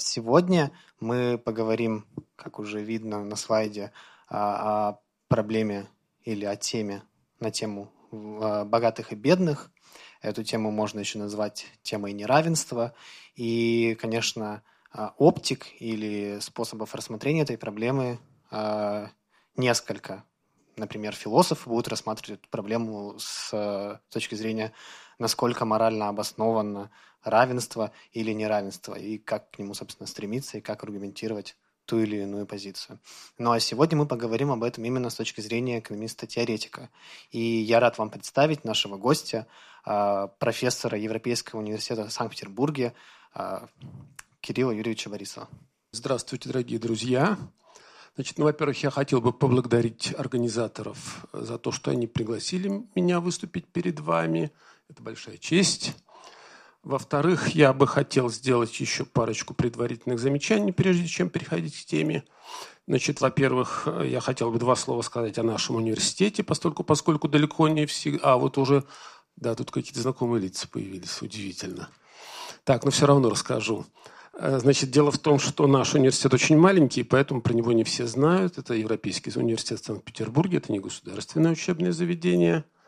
сегодня мы поговорим, как уже видно на слайде, о проблеме или о теме на тему богатых и бедных. Эту тему можно еще назвать темой неравенства. И, конечно, оптик или способов рассмотрения этой проблемы несколько. Например, философы будут рассматривать эту проблему с точки зрения, насколько морально обосновано равенство или неравенство, и как к нему, собственно, стремиться, и как аргументировать ту или иную позицию. Ну а сегодня мы поговорим об этом именно с точки зрения экономиста-теоретика. И я рад вам представить нашего гостя, а, профессора Европейского университета в Санкт-Петербурге а, Кирилла Юрьевича Борисова. Здравствуйте, дорогие друзья. Значит, ну, во-первых, я хотел бы поблагодарить организаторов за то, что они пригласили меня выступить перед вами. Это большая честь. Во-вторых, я бы хотел сделать еще парочку предварительных замечаний, прежде чем переходить к теме. Значит, во-первых, я хотел бы два слова сказать о нашем университете, поскольку, поскольку далеко не все... А, вот уже, да, тут какие-то знакомые лица появились, удивительно. Так, но все равно расскажу. Э, значит, дело в том, что наш университет очень маленький, поэтому про него не все знают. Это Европейский университет в Санкт-Петербурге, это не государственное учебное заведение – Э,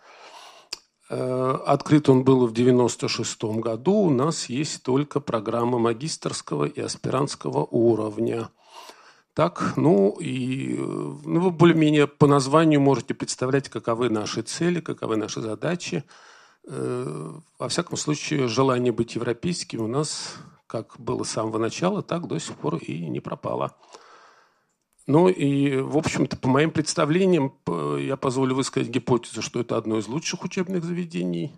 открыт он был в 96 году. У нас есть только программа магистрского и аспирантского уровня. Так, ну и ну, вы более-менее по названию можете представлять, каковы наши цели, каковы наши задачи. Э, во всяком случае, желание быть европейским у нас, как было с самого начала, так до сих пор и не пропало. Ну и, в общем-то, по моим представлениям, я позволю высказать гипотезу, что это одно из лучших учебных заведений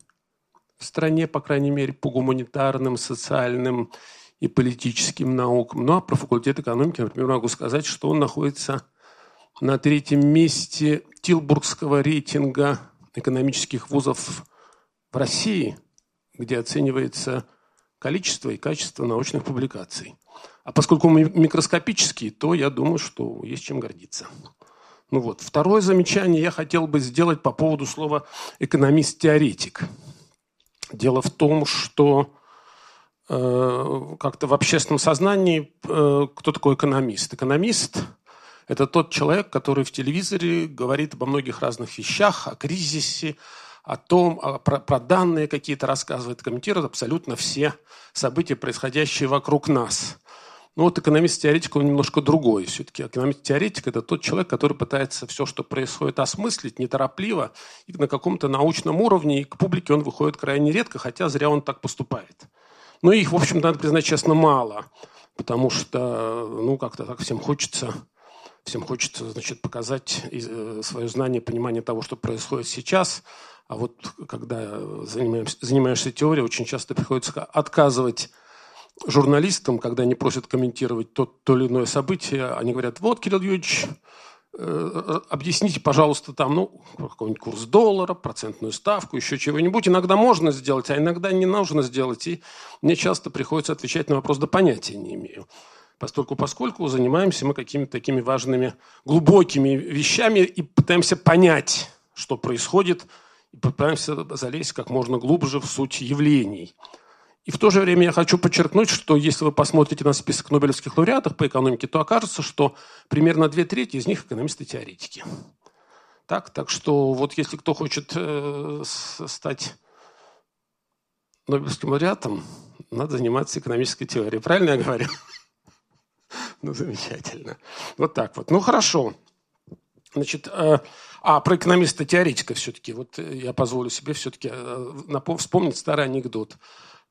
в стране, по крайней мере, по гуманитарным, социальным и политическим наукам. Ну а про факультет экономики, например, могу сказать, что он находится на третьем месте Тилбургского рейтинга экономических вузов в России, где оценивается количество и качество научных публикаций. А поскольку мы микроскопические, то я думаю, что есть чем гордиться. Ну вот. Второе замечание я хотел бы сделать по поводу слова «экономист-теоретик». Дело в том, что э, как-то в общественном сознании э, кто такой экономист? Экономист – это тот человек, который в телевизоре говорит обо многих разных вещах, о кризисе, о том, о, про, про данные какие-то рассказывает, комментирует абсолютно все события, происходящие вокруг нас. Но вот экономист-теоретик, он немножко другой. Все-таки экономист-теоретик – это тот человек, который пытается все, что происходит, осмыслить неторопливо и на каком-то научном уровне, и к публике он выходит крайне редко, хотя зря он так поступает. Но их, в общем, надо признать честно, мало, потому что, ну, как-то так всем хочется Всем хочется, значит, показать э, свое знание, понимание того, что происходит сейчас. А вот когда занимаешься, занимаешься теорией, очень часто приходится отказывать журналистам, когда они просят комментировать то, то или иное событие, они говорят, вот, Кирилл Юрьевич, э, объясните, пожалуйста, там, ну, какой-нибудь курс доллара, процентную ставку, еще чего-нибудь. Иногда можно сделать, а иногда не нужно сделать. И мне часто приходится отвечать на вопрос, да понятия не имею. Поскольку, поскольку занимаемся мы какими-то такими важными, глубокими вещами и пытаемся понять, что происходит, и пытаемся залезть как можно глубже в суть явлений – и в то же время я хочу подчеркнуть, что если вы посмотрите на список Нобелевских лауреатов по экономике, то окажется, что примерно две трети из них экономисты-теоретики. Так, так что вот если кто хочет э, стать Нобелевским лауреатом, надо заниматься экономической теорией. Правильно я говорю? Ну, замечательно. Вот так вот. Ну, хорошо. Значит, э, а про экономиста-теоретика все-таки. Вот я позволю себе все-таки э, вспомнить старый анекдот.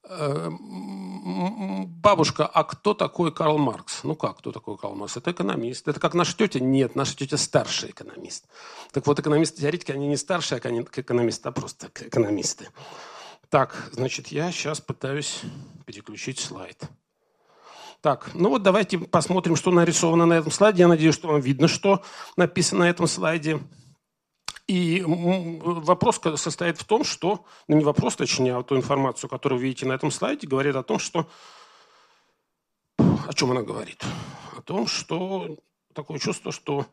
Э, бабушка, а кто такой Карл Маркс? Ну как, кто такой Карл Маркс? Это экономист. Это как наша тетя? Нет, наша тетя старший экономист. Так вот, экономисты-теоретики, они не старшие экономисты, а просто экономисты. Так, значит, я сейчас пытаюсь переключить слайд. Так, ну вот давайте посмотрим, что нарисовано на этом слайде. Я надеюсь, что вам видно, что написано на этом слайде. И вопрос состоит в том, что, ну не вопрос, точнее, а ту информацию, которую вы видите на этом слайде, говорит о том, что... О чем она говорит? О том, что такое чувство, что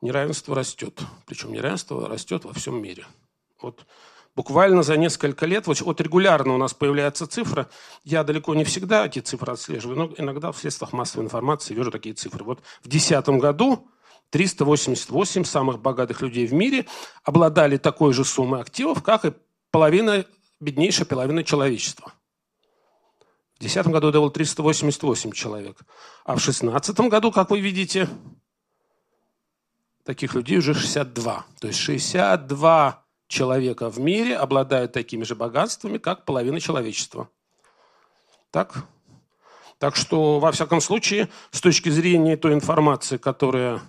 неравенство растет. Причем неравенство растет во всем мире. Вот буквально за несколько лет, вот, вот регулярно у нас появляется цифра, я далеко не всегда эти цифры отслеживаю, но иногда в средствах массовой информации вижу такие цифры. Вот в 2010 году 388 самых богатых людей в мире обладали такой же суммой активов, как и половина, беднейшая половина человечества. В 2010 году это было 388 человек. А в 2016 году, как вы видите, таких людей уже 62. То есть 62 человека в мире обладают такими же богатствами, как половина человечества. Так? Так что, во всяком случае, с точки зрения той информации, которая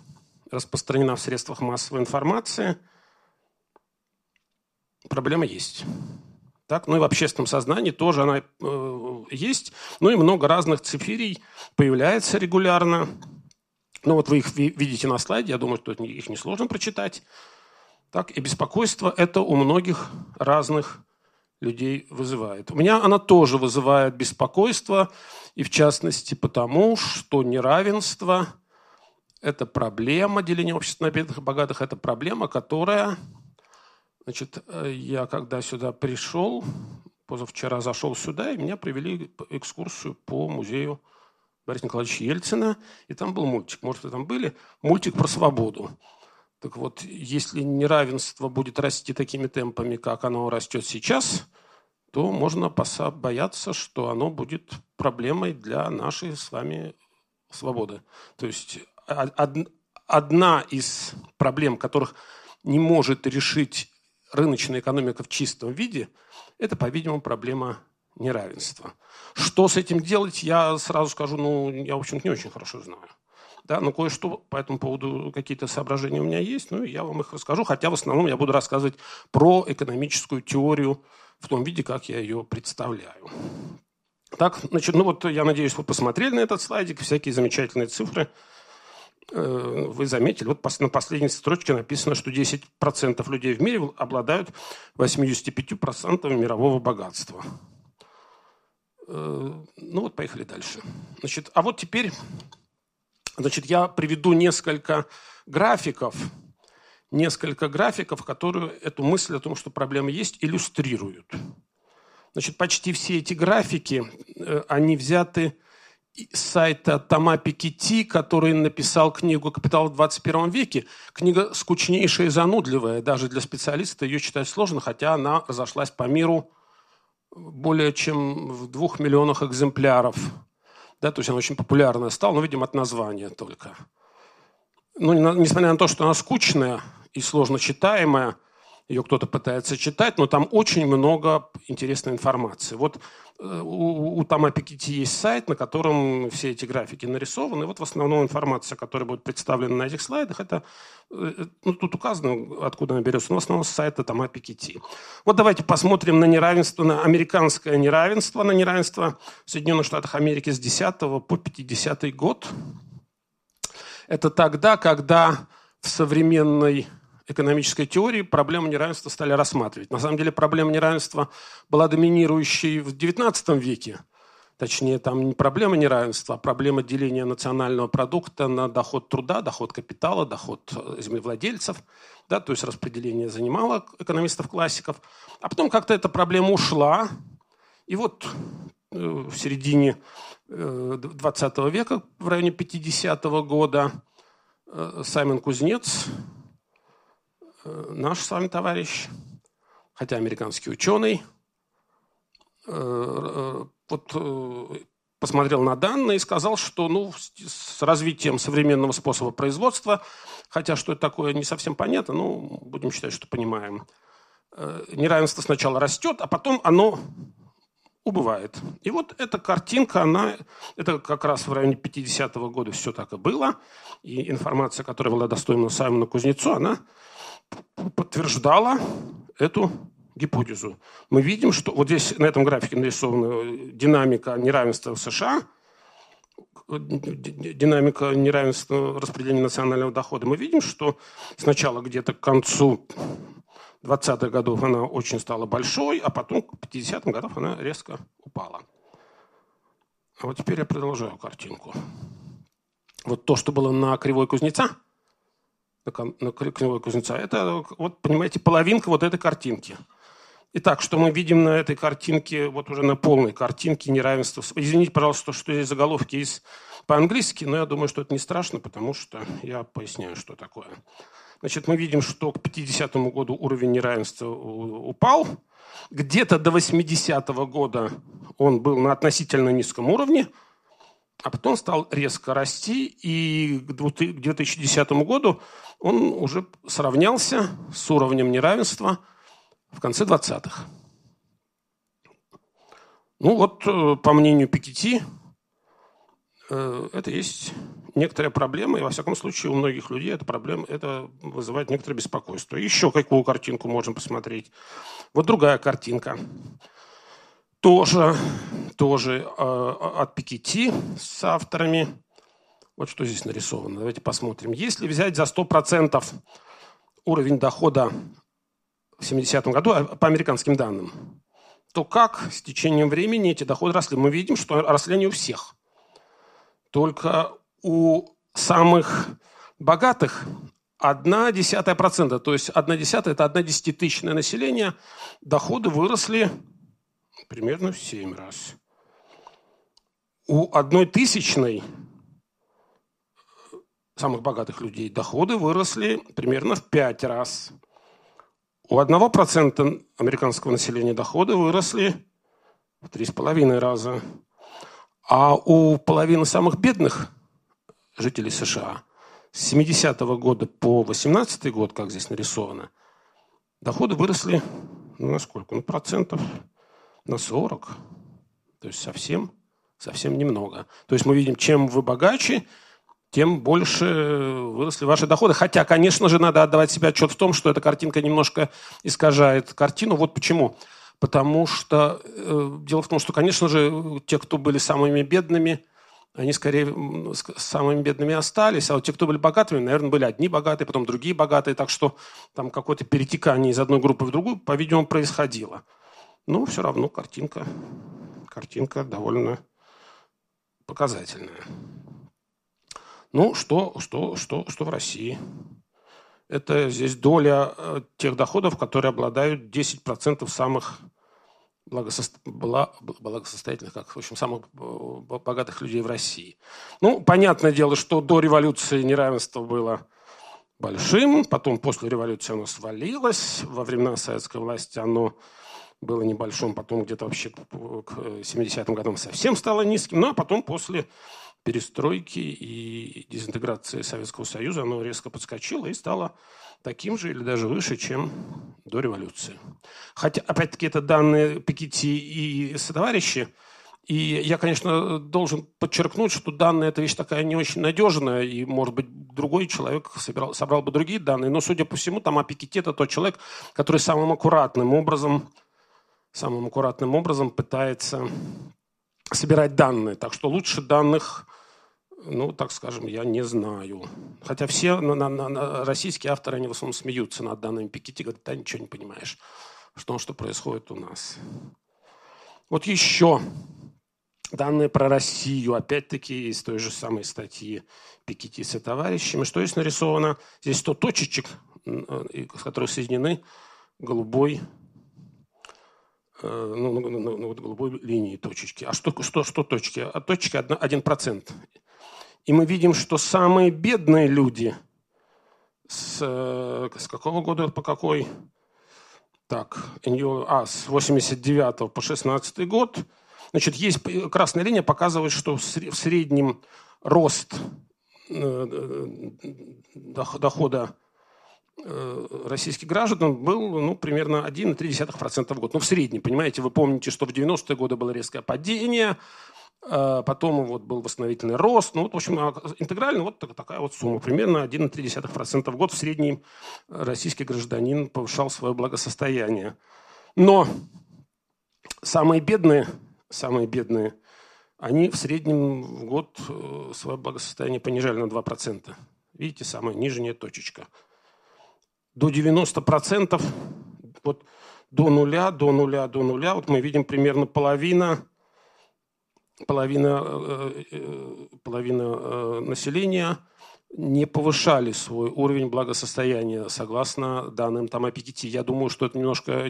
распространена в средствах массовой информации, проблема есть. Так? Ну и в общественном сознании тоже она э, есть. Ну и много разных цифирий появляется регулярно. Ну вот вы их видите на слайде, я думаю, что их несложно прочитать. Так, и беспокойство это у многих разных людей вызывает. У меня она тоже вызывает беспокойство, и в частности потому, что неравенство – это проблема, деления общества на бедных и богатых – это проблема, которая, значит, я когда сюда пришел, позавчера зашел сюда, и меня привели экскурсию по музею Бориса Николаевича Ельцина, и там был мультик, может, вы там были, мультик про свободу. Так вот, если неравенство будет расти такими темпами, как оно растет сейчас, то можно бояться, что оно будет проблемой для нашей с вами свободы. То есть одна из проблем, которых не может решить рыночная экономика в чистом виде, это, по-видимому, проблема неравенства. Что с этим делать, я сразу скажу, ну, я, в общем не очень хорошо знаю. Да, но кое-что по этому поводу, какие-то соображения у меня есть, ну, я вам их расскажу, хотя в основном я буду рассказывать про экономическую теорию в том виде, как я ее представляю. Так, значит, ну вот я надеюсь, вы посмотрели на этот слайдик, всякие замечательные цифры вы заметили, вот на последней строчке написано, что 10% людей в мире обладают 85% мирового богатства. Э, ну вот, поехали дальше. Значит, а вот теперь Значит, я приведу несколько графиков, несколько графиков, которые эту мысль о том, что проблема есть, иллюстрируют. Значит, почти все эти графики, э, они взяты сайта Тома Пикетти, который написал книгу «Капитал в 21 веке». Книга скучнейшая и занудливая. Даже для специалиста ее читать сложно, хотя она разошлась по миру более чем в двух миллионах экземпляров – да, то есть она очень популярная стала, но, видимо, от названия только. Ну, несмотря на то, что она скучная и сложно читаемая, ее кто-то пытается читать, но там очень много интересной информации. Вот э, у, у Тома Пикетти есть сайт, на котором все эти графики нарисованы. Вот в основном информация, которая будет представлена на этих слайдах, это э, ну, тут указано, откуда она берется, но в основном с сайта Тома Пикетти. Вот давайте посмотрим на неравенство, на американское неравенство, на неравенство в Соединенных Штатах Америки с 10 по 50 год. Это тогда, когда в современной экономической теории проблему неравенства стали рассматривать. На самом деле проблема неравенства была доминирующей в XIX веке. Точнее, там не проблема неравенства, а проблема деления национального продукта на доход труда, доход капитала, доход э, землевладельцев. Да, то есть распределение занимало экономистов-классиков. А потом как-то эта проблема ушла. И вот э, в середине 20 э, века, в районе 50-го года, Саймон Кузнец наш с вами товарищ, хотя американский ученый, э, э, вот посмотрел на данные и сказал, что ну, с развитием современного способа производства, хотя что это такое не совсем понятно, но будем считать, что понимаем, неравенство сначала растет, а потом оно убывает. И вот эта картинка, она, это как раз в районе 50-го года все так и было. И информация, которая была доступна Саймону Кузнецу, она подтверждала эту гипотезу. Мы видим, что вот здесь на этом графике нарисована динамика неравенства в США, динамика неравенства распределения национального дохода. Мы видим, что сначала где-то к концу 20-х годов она очень стала большой, а потом к 50-м годам она резко упала. А вот теперь я продолжаю картинку. Вот то, что было на кривой кузнеца – на Кривой Кузнеца. Это, вот, понимаете, половинка вот этой картинки. Итак, что мы видим на этой картинке, вот уже на полной картинке неравенства. Извините, пожалуйста, что здесь заголовки есть по-английски, но я думаю, что это не страшно, потому что я поясняю, что такое. Значит, мы видим, что к 50 году уровень неравенства упал. Где-то до 80-го года он был на относительно низком уровне, а потом стал резко расти, и к 2010 году он уже сравнялся с уровнем неравенства в конце 20-х. Ну вот, э, по мнению Пикетти, э, это есть некоторая проблема, и во всяком случае у многих людей эта проблема это вызывает некоторое беспокойство. Еще какую картинку можем посмотреть? Вот другая картинка. Тоже, тоже э, от Пикетти с авторами. Вот что здесь нарисовано. Давайте посмотрим. Если взять за 100% уровень дохода в 70-м году, а, по американским данным, то как с течением времени эти доходы росли? Мы видим, что росли они у всех. Только у самых богатых одна десятая процента, то есть одна десятая – это одна десятитысячное население, доходы выросли примерно в семь раз. У одной тысячной самых богатых людей доходы выросли примерно в пять раз. У одного процента американского населения доходы выросли в три с половиной раза. А у половины самых бедных жителей США с 70 -го года по 18 год, как здесь нарисовано, доходы выросли ну, на сколько? Ну, процентов на 40. То есть совсем, совсем немного. То есть мы видим, чем вы богаче, тем больше выросли ваши доходы. Хотя, конечно же, надо отдавать себе отчет в том, что эта картинка немножко искажает картину. Вот почему. Потому что э, дело в том, что, конечно же, те, кто были самыми бедными, они скорее самыми бедными остались, а вот те, кто были богатыми, наверное, были одни богатые, потом другие богатые, так что там какое-то перетекание из одной группы в другую, по-видимому, происходило. Но все равно картинка, картинка довольно показательная. Ну, что, что, что, что в России? Это здесь доля э, тех доходов, которые обладают 10% самых благосостоятельных, как, в общем, самых богатых людей в России. Ну, понятное дело, что до революции неравенство было большим, потом после революции оно свалилось, во времена советской власти оно было небольшим, потом где-то вообще к 70-м годам совсем стало низким, ну а потом после перестройки и дезинтеграции Советского Союза оно резко подскочило и стало таким же или даже выше, чем до революции. Хотя, опять-таки, это данные Пикетти и сотоварищи, и я, конечно, должен подчеркнуть, что данные – это вещь такая не очень надежная, и, может быть, другой человек собирал, собрал бы другие данные, но, судя по всему, там Апикетти – это тот человек, который самым аккуратным образом самым аккуратным образом пытается собирать данные. Так что лучше данных, ну, так скажем, я не знаю. Хотя все на, на, на, российские авторы, они в основном смеются над данными Пикетти, говорят, да ничего не понимаешь, что, что происходит у нас. Вот еще данные про Россию, опять-таки, из той же самой статьи Пикетти с товарищами. Что здесь нарисовано? Здесь 100 точечек, с которых соединены голубой Э, ну, на, на, на вот голубой линии точечки. А что, что, что точки? А точки 1%. И мы видим, что самые бедные люди с, э, с какого года по какой? Так, а, с 89 по 16 год. Значит, есть красная линия, показывает, что в среднем рост э, дохода Э, российских граждан был ну, примерно 1,3% в год. Ну, в среднем, понимаете, вы помните, что в 90-е годы было резкое падение, э, потом вот был восстановительный рост. Ну, вот, в общем, а, интегрально вот такая вот сумма. Примерно 1,3% в год в среднем российский гражданин повышал свое благосостояние. Но самые бедные, самые бедные, они в среднем в год э, свое благосостояние понижали на 2%. Видите, самая нижняя точечка – до 90%, вот до нуля, до нуля, до нуля, вот мы видим примерно половина, половина, э, э, половина э, населения не повышали свой уровень благосостояния согласно данным там о Я думаю, что это немножко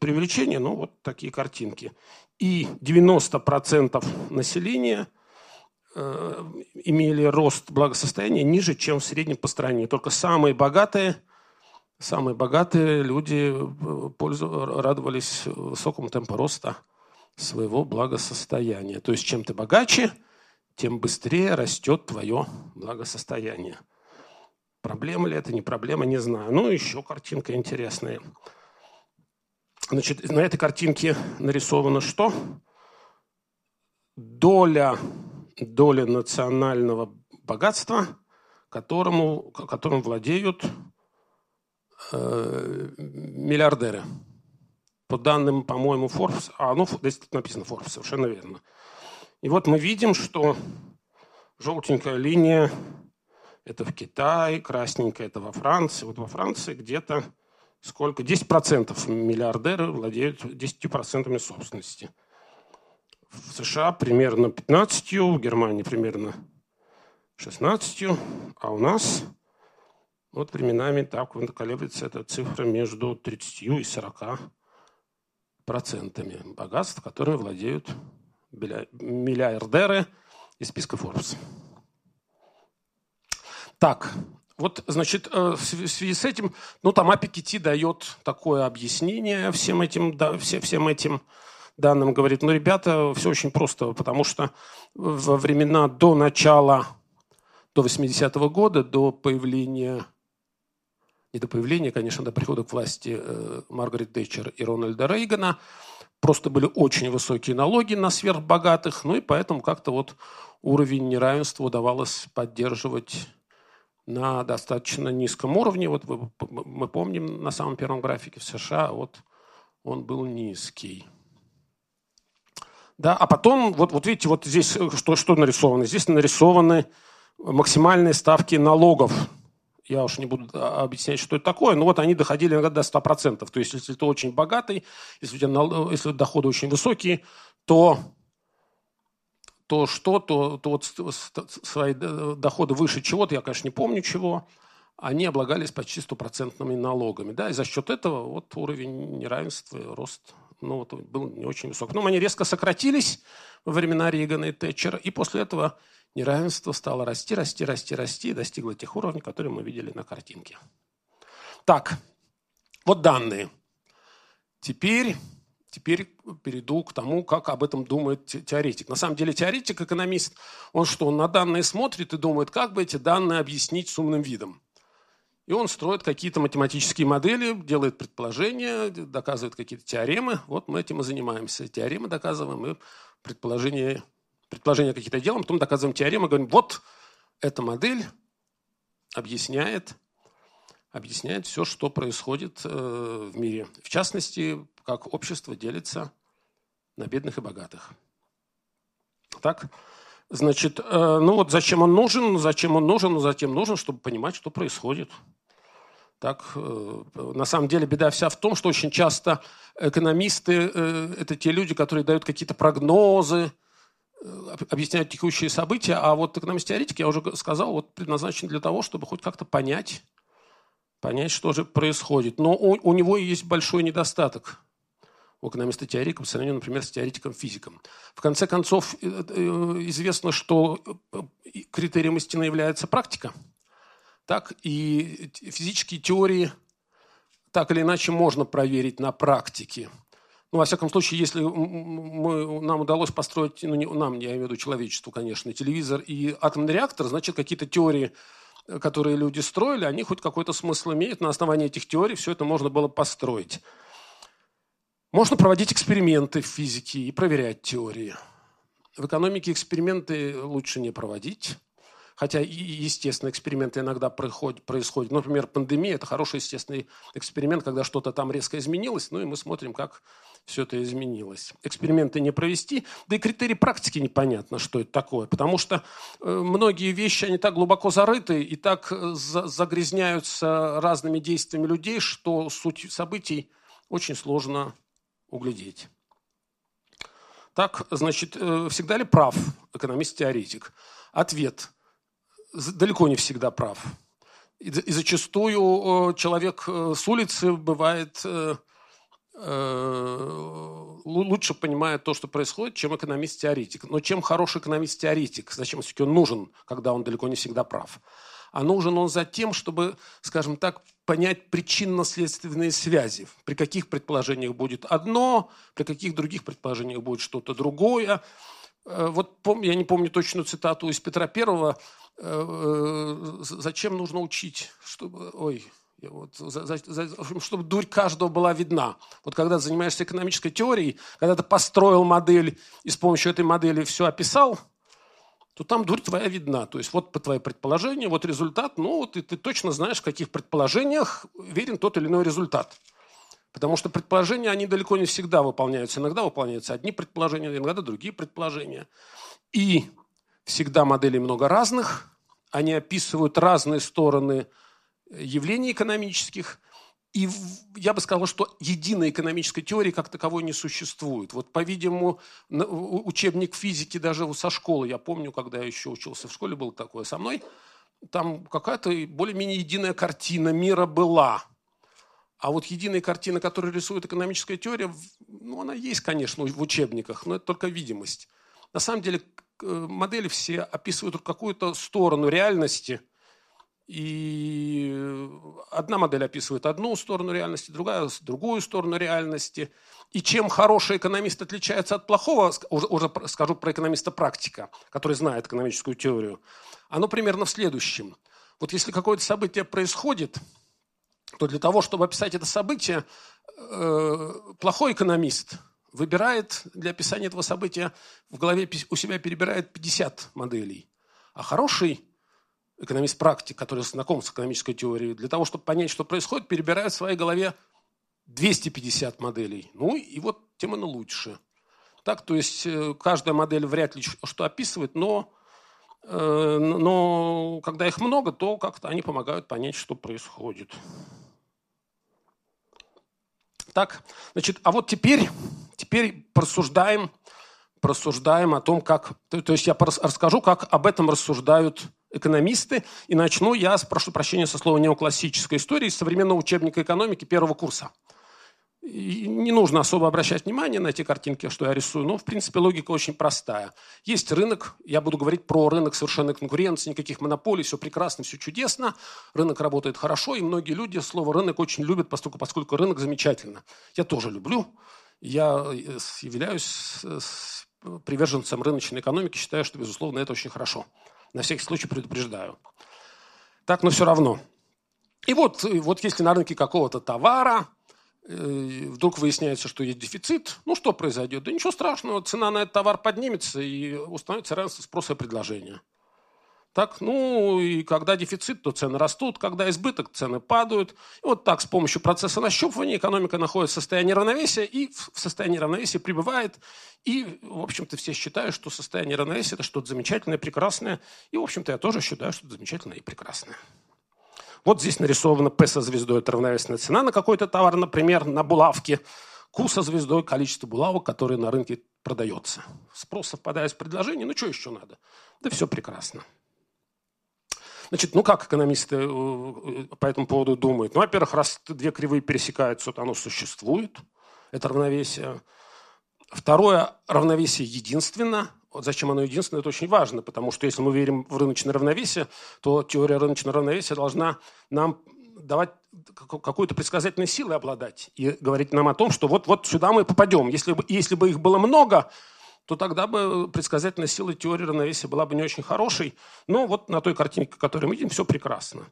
преувеличение, но вот такие картинки. И 90% населения имели рост благосостояния ниже, чем в среднем по стране. Только самые богатые, самые богатые люди э, радовались высокому темпу роста своего благосостояния. То есть чем ты богаче, тем быстрее растет твое благосостояние. Проблема ли это, не проблема, не знаю. Ну, еще картинка интересная. Значит, на этой картинке нарисовано что? Доля, доля национального богатства, которому, которым владеют э, миллиардеры. По данным, по-моему, Forbes, а, ну, здесь написано Forbes, совершенно верно. И вот мы видим, что желтенькая линия это в Китае, красненькое это во Франции. Вот во Франции где-то сколько? 10% миллиардеры владеют 10% собственности. В США примерно 15, в Германии примерно 16, а у нас вот временами так колеблется эта цифра между 30 и 40 процентами богатств, которыми владеют миллиардеры из списка Forbes. Так, вот, значит, э, в связи с этим, ну, там Апикити дает такое объяснение всем этим, да, все, всем этим данным. Говорит, ну, ребята, все очень просто, потому что во времена до начала, до 80-го года, до появления, не до появления, конечно, до прихода к власти э, Маргарет Тэтчер и Рональда Рейгана, просто были очень высокие налоги на сверхбогатых, ну и поэтому как-то вот уровень неравенства удавалось поддерживать на достаточно низком уровне. Вот мы помним на самом первом графике в США, вот он был низкий. Да, а потом, вот, вот видите, вот здесь э, что, что нарисовано? Здесь нарисованы максимальные ставки налогов. Я уж не буду а, объяснять, что это такое, но вот они доходили иногда до 100%. То есть, если ты очень богатый, если у тебя если доходы очень высокие, то то что, то, то вот свои доходы выше чего-то, я, конечно, не помню чего, они облагались почти стопроцентными налогами. Да, и за счет этого вот уровень неравенства, рост ну, вот, был не очень высок. Но они резко сократились во времена Рейгана и Тэтчера, и после этого неравенство стало расти, расти, расти, расти, и достигло тех уровней, которые мы видели на картинке. Так, вот данные. Теперь Теперь перейду к тому, как об этом думает теоретик. На самом деле теоретик, экономист, он что, он на данные смотрит и думает, как бы эти данные объяснить с умным видом. И он строит какие-то математические модели, делает предположения, доказывает какие-то теоремы. Вот мы этим и занимаемся. Теоремы доказываем и предположения, предположения какие-то делаем, потом доказываем теоремы, говорим, вот эта модель объясняет, объясняет все, что происходит э, в мире. В частности, как общество делится на бедных и богатых. Так, значит, э, ну вот зачем он нужен, зачем он нужен, ну затем нужен, чтобы понимать, что происходит. Так, э, на самом деле беда вся в том, что очень часто экономисты э, – это те люди, которые дают какие-то прогнозы, объясняют текущие события, а вот экономист-теоретик, я уже сказал, вот предназначен для того, чтобы хоть как-то понять, понять, что же происходит. Но у, у него есть большой недостаток у экономиста-теоретика по сравнению, например, с теоретиком-физиком. В конце концов, э, э, известно, что э, критерием истины является практика. Так, и физические теории так или иначе можно проверить на практике. Ну, во всяком случае, если мы, нам удалось построить, ну, не нам, я имею в виду человечеству, конечно, телевизор и атомный реактор, значит, какие-то теории, которые люди строили, они хоть какой-то смысл имеют. На основании этих теорий все это можно было построить. Можно проводить эксперименты в физике и проверять теории. В экономике эксперименты лучше не проводить. Хотя, естественно, эксперименты иногда происходят. происходят. Например, пандемия – это хороший естественный эксперимент, когда что-то там резко изменилось, ну и мы смотрим, как все это изменилось. Эксперименты не провести, да и критерии практики непонятно, что это такое, потому что э, многие вещи, они так глубоко зарыты и так э, загрязняются разными действиями людей, что суть событий очень сложно углядеть. Так, значит, э, всегда ли прав экономист-теоретик? Ответ – далеко не всегда прав. И зачастую э, человек э, с улицы бывает э, лучше понимает то, что происходит, чем экономист-теоретик. Но чем хороший экономист-теоретик? Зачем все-таки он нужен, когда он далеко не всегда прав? А нужен он за тем, чтобы, скажем так, понять причинно-следственные связи. При каких предположениях будет одно, при каких других предположениях будет что-то другое. Вот я не помню точную цитату из Петра Первого. Э, зачем нужно учить, чтобы... Ой, вот, за, за, за, чтобы дурь каждого была видна. Вот когда занимаешься экономической теорией, когда ты построил модель и с помощью этой модели все описал, то там дурь твоя видна. То есть вот по твоим предположениям, вот результат, ну вот и ты точно знаешь, в каких предположениях верен тот или иной результат. Потому что предположения, они далеко не всегда выполняются. Иногда выполняются одни предположения, иногда другие предположения. И всегда моделей много разных. Они описывают разные стороны явлений экономических. И я бы сказал, что единой экономической теории как таковой не существует. Вот, по-видимому, учебник физики даже со школы, я помню, когда я еще учился в школе, было такое со мной, там какая-то более-менее единая картина мира была. А вот единая картина, которую рисует экономическая теория, ну, она есть, конечно, в учебниках, но это только видимость. На самом деле модели все описывают какую-то сторону реальности – и одна модель описывает одну сторону реальности, другая – другую сторону реальности. И чем хороший экономист отличается от плохого, уже, уже скажу про экономиста-практика, который знает экономическую теорию, оно примерно в следующем. Вот если какое-то событие происходит, то для того, чтобы описать это событие, э, плохой экономист выбирает для описания этого события, в голове у себя перебирает 50 моделей. А хороший экономист-практик, который знаком с экономической теорией, для того, чтобы понять, что происходит, перебирает в своей голове 250 моделей. Ну и вот тем оно лучше. Так, то есть э, каждая модель вряд ли что описывает, но, э, но когда их много, то как-то они помогают понять, что происходит. Так, значит, а вот теперь, теперь порассуждаем, порассуждаем о том, как... То, то есть я расскажу, как об этом рассуждают экономисты. И начну я, прошу прощения, со слова неоклассической истории, из современного учебника экономики первого курса. Не нужно особо обращать внимание на эти картинки, что я рисую, но, в принципе, логика очень простая. Есть рынок, я буду говорить про рынок совершенной конкуренции, никаких монополий, все прекрасно, все чудесно, рынок работает хорошо, и многие люди слово «рынок» очень любят, поскольку, поскольку рынок замечательно. Я тоже люблю, я э, являюсь приверженцем рыночной экономики, считаю, что, безусловно, это очень хорошо. На всякий случай предупреждаю. Так, но все равно. И вот, вот если на рынке какого-то товара э, вдруг выясняется, что есть дефицит, ну что произойдет? Да ничего страшного, цена на этот товар поднимется и установится равенство спроса и предложения. Так, ну и когда дефицит, то цены растут, когда избыток, цены падают. И вот так с помощью процесса нащупывания экономика находится в состоянии равновесия и в состоянии равновесия пребывает. И, в общем-то, все считают, что состояние равновесия – это что-то замечательное, прекрасное. И, в общем-то, я тоже считаю, что это замечательное и прекрасное. Вот здесь нарисовано P со звездой – это равновесная цена на какой-то товар, например, на булавке. Q со звездой – количество булавок, которые на рынке продается. Спрос совпадает с предложением, ну что еще надо? Да все прекрасно. Значит, ну как экономисты э, э, по этому поводу думают? Ну, во-первых, раз две кривые пересекаются, то оно существует, это равновесие. Второе, равновесие единственно. Зачем оно единственное, это очень важно, потому что если мы верим в рыночное равновесие, то теория рыночного равновесия должна нам давать какую-то предсказательной силой обладать и говорить нам о том, что вот, вот сюда мы попадем. Если бы, если бы их было много, то тогда бы предсказательная сила теории равновесия была бы не очень хорошей. Но вот на той картинке, которую мы видим, все прекрасно.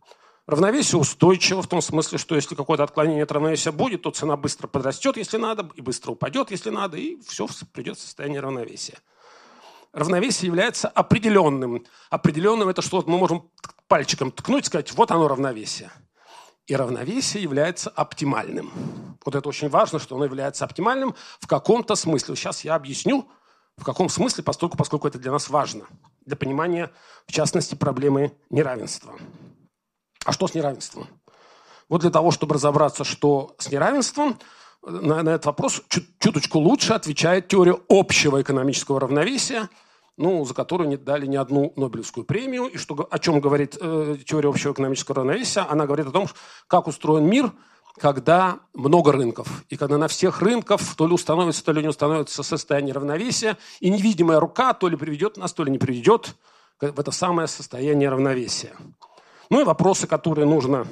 Равновесие устойчиво в том смысле, что если какое-то отклонение от равновесия будет, то цена быстро подрастет, если надо, и быстро упадет, если надо, и все придет в состояние равновесия. Равновесие является определенным. Определенным это что мы можем пальчиком ткнуть и сказать, вот оно равновесие. И равновесие является оптимальным. Вот это очень важно, что оно является оптимальным в каком-то смысле. Сейчас я объясню, в каком смысле, поскольку, поскольку это для нас важно, для понимания, в частности, проблемы неравенства. А что с неравенством? Вот для того, чтобы разобраться, что с неравенством, на, на этот вопрос чуточку лучше отвечает теория общего экономического равновесия, ну, за которую не дали ни одну Нобелевскую премию. И что, о чем говорит э, теория общего экономического равновесия? Она говорит о том, как устроен мир, когда много рынков. И когда на всех рынках то ли установится, то ли не установится состояние равновесия, и невидимая рука то ли приведет нас, то ли не приведет в это самое состояние равновесия. Ну и вопросы, которые нужно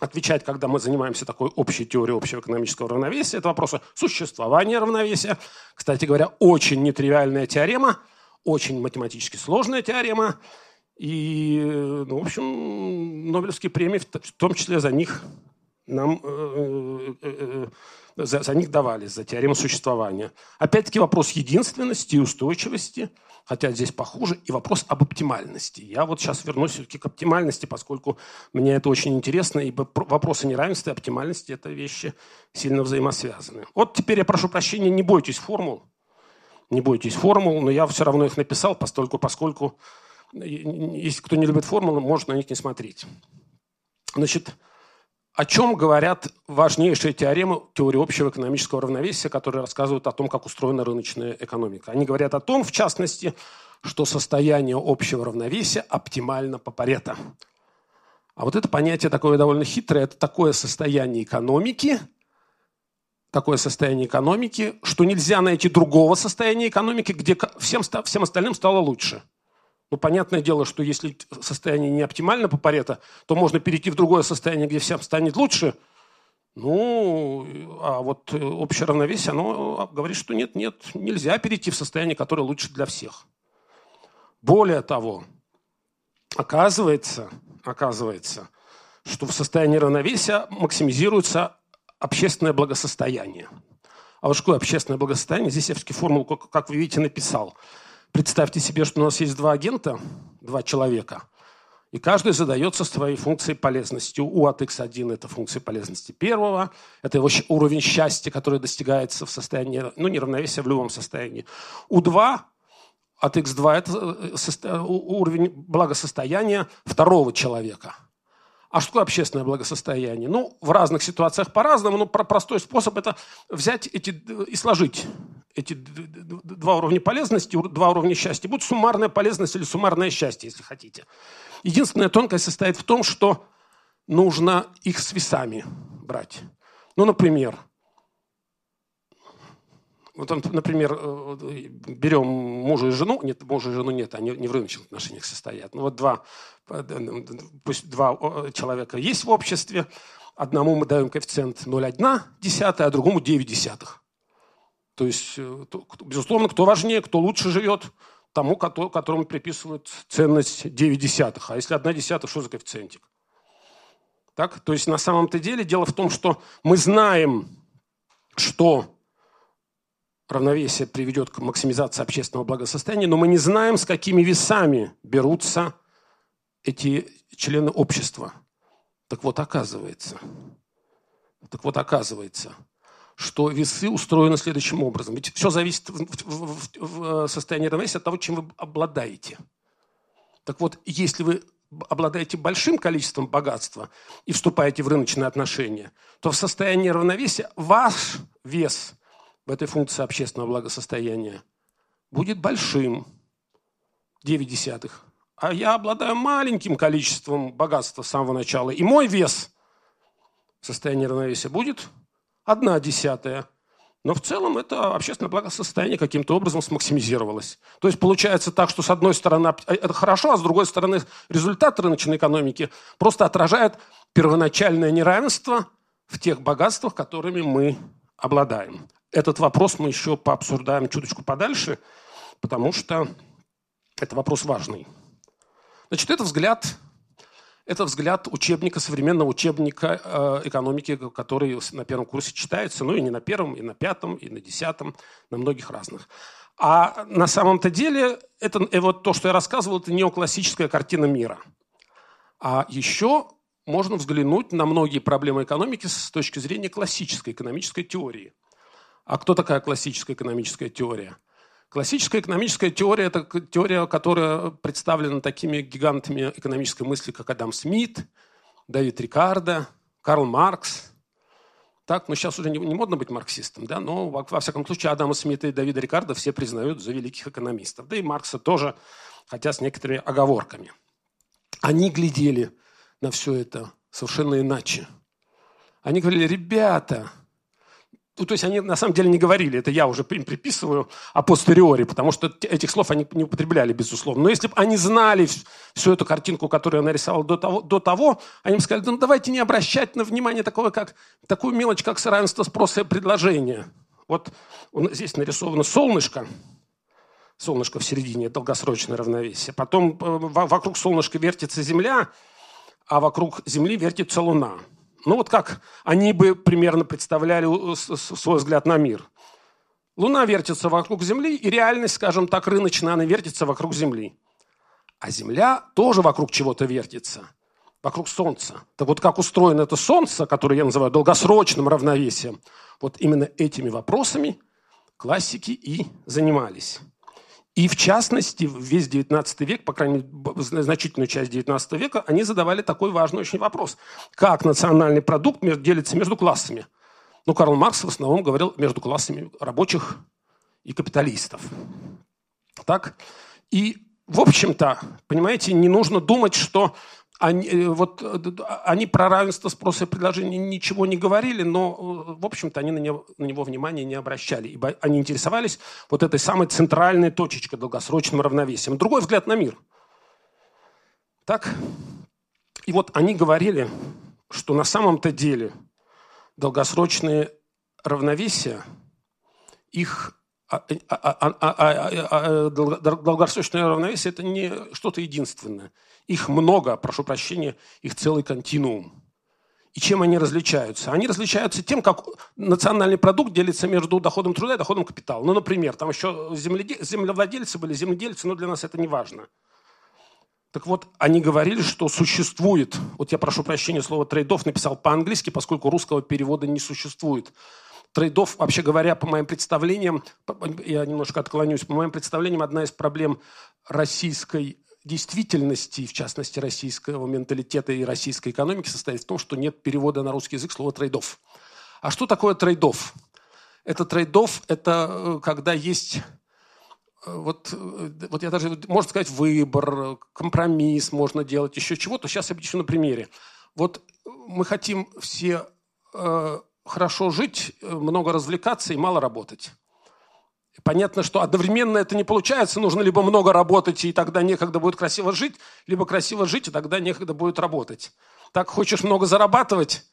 отвечать, когда мы занимаемся такой общей теорией общего экономического равновесия, это вопросы существования равновесия. Кстати говоря, очень нетривиальная теорема, очень математически сложная теорема. И, ну, в общем, Нобелевские премии в том числе за них нам э, э, э, за, за них давали, за теорему существования. Опять-таки вопрос единственности и устойчивости, хотя здесь похуже, и вопрос об оптимальности. Я вот сейчас вернусь все-таки к оптимальности, поскольку мне это очень интересно, ибо вопросы неравенства и оптимальности – это вещи сильно взаимосвязаны. Вот теперь я прошу прощения, не бойтесь формул, не бойтесь формул, но я все равно их написал, поскольку, поскольку если кто не любит формулы, может на них не смотреть. Значит, о чем говорят важнейшие теоремы теории общего экономического равновесия, которые рассказывают о том, как устроена рыночная экономика. Они говорят о том, в частности, что состояние общего равновесия оптимально по Парето. А вот это понятие такое довольно хитрое, это такое состояние экономики, такое состояние экономики, что нельзя найти другого состояния экономики, где всем, всем остальным стало лучше – ну, понятное дело, что если состояние не оптимально по Парето, то можно перейти в другое состояние, где всем станет лучше. Ну, а вот общее равновесие, оно говорит, что нет, нет, нельзя перейти в состояние, которое лучше для всех. Более того, оказывается, оказывается, что в состоянии равновесия максимизируется общественное благосостояние. А вот что такое общественное благосостояние? Здесь я все-таки формулу, как вы видите, написал – Представьте себе, что у нас есть два агента, два человека, и каждый задается своей функцией полезности. У от x1 это функция полезности первого, это его уровень счастья, который достигается в состоянии, ну, неравновесия в любом состоянии. У 2 от x2 это э, уровень благосостояния второго человека. А что такое общественное благосостояние? Ну, в разных ситуациях по-разному, но простой способ – это взять эти и сложить эти два уровня полезности, два уровня счастья. Будет суммарная полезность или суммарное счастье, если хотите. Единственная тонкость состоит в том, что нужно их с весами брать. Ну, например, вот, например, э, берем мужа и жену, нет, мужа и жену нет, они не в рыночных отношениях состоят. Ну вот два, э, пусть два человека есть в обществе, одному мы даем коэффициент 0,1, а другому 9 десятых. То есть, э, безусловно, кто важнее, кто лучше живет, тому, которому приписывают ценность 9 десятых. А если 1 десятая, что за коэффициентик? Так? То есть на самом-то деле дело в том, что мы знаем, что равновесие приведет к максимизации общественного благосостояния, но мы не знаем, с какими весами берутся эти члены общества. Так вот, оказывается, так вот, оказывается – что весы устроены следующим образом. Ведь все зависит в, в, в, в состоянии равновесия от того, чем вы обладаете. Так вот, если вы обладаете большим количеством богатства и вступаете в рыночные отношения, то в состоянии равновесия ваш вес в этой функции общественного благосостояния будет большим, 9 десятых. А я обладаю маленьким количеством богатства с самого начала, и мой вес в состоянии равновесия будет одна десятая. Но в целом это общественное благосостояние каким-то образом смаксимизировалось. То есть получается так, что с одной стороны это хорошо, а с другой стороны результат рыночной экономики просто отражает первоначальное неравенство в тех богатствах, которыми мы обладаем. Этот вопрос мы еще пообсуждаем чуточку подальше, потому что это вопрос важный. Значит, это взгляд это взгляд учебника, современного учебника э, экономики, который на первом курсе читается, ну и не на первом, и на пятом, и на десятом, на многих разных. А на самом-то деле, это, и вот то, что я рассказывал, это неоклассическая картина мира. А еще можно взглянуть на многие проблемы экономики с точки зрения классической экономической теории. А кто такая классическая экономическая теория? Классическая экономическая теория – это теория, которая представлена такими гигантами экономической мысли, как Адам Смит, Давид Рикардо, Карл Маркс. Так, ну сейчас уже не, не модно быть марксистом, да, но во, во всяком случае Адама Смита и Давида Рикардо все признают за великих экономистов. Да и Маркса тоже, хотя с некоторыми оговорками. Они глядели на все это совершенно иначе. Они говорили, ребята, ну, то есть они на самом деле не говорили, это я уже им приписываю апостериори, потому что этих слов они не употребляли, безусловно. Но если бы они знали всю эту картинку, которую я нарисовал до того, до того они бы сказали, ну давайте не обращать на внимание такое, как, такую мелочь, как равенство спроса и предложения. Вот здесь нарисовано солнышко, солнышко в середине, долгосрочное равновесие. Потом э, вокруг солнышка вертится Земля, а вокруг Земли вертится Луна. Ну вот как они бы примерно представляли э, свой взгляд на мир. Луна вертится вокруг Земли, и реальность, скажем так, рыночная, она вертится вокруг Земли. А Земля тоже вокруг чего-то вертится, вокруг Солнца. Так вот как устроено это Солнце, которое я называю долгосрочным равновесием, вот именно этими вопросами классики и занимались. И в частности, весь XIX век, по крайней мере, значительную часть XIX века, они задавали такой важный очень вопрос. Как национальный продукт делится между классами? Ну, Карл Маркс в основном говорил между классами рабочих и капиталистов. Так? И, в общем-то, понимаете, не нужно думать, что они, э, вот, э, они про равенство спроса и предложения ничего не говорили, но, э, в общем-то, они на него, на него внимания не обращали, ибо они интересовались вот этой самой центральной точечкой, долгосрочным равновесием. Другой взгляд на мир. Так? И вот они говорили, что на самом-то деле долгосрочные равновесия, их долгосрочное равновесие – это не что-то единственное. Их много, прошу прощения, их целый континуум. И чем они различаются? Они различаются тем, как национальный продукт делится между доходом труда и доходом капитала. Ну, например, там еще землевладельцы были, земледельцы, но для нас это не важно. Так вот, они говорили, что существует, вот я прошу прощения, слово трейдов написал по-английски, поскольку русского перевода не существует. Трейдов, вообще говоря, по моим представлениям, я немножко отклонюсь, по моим представлениям, одна из проблем российской действительности, в частности, российского менталитета и российской экономики состоит в том, что нет перевода на русский язык слова трейдов. А что такое трейдов? Это трейдов – это э, когда есть э, вот, э, вот я даже, можно сказать, выбор, компромисс можно делать, еще чего-то. Сейчас я объясню на примере. Вот мы хотим все э, хорошо жить, много развлекаться и мало работать. Понятно, что одновременно это не получается. Нужно либо много работать, и тогда некогда будет красиво жить, либо красиво жить, и тогда некогда будет работать. Так хочешь много зарабатывать,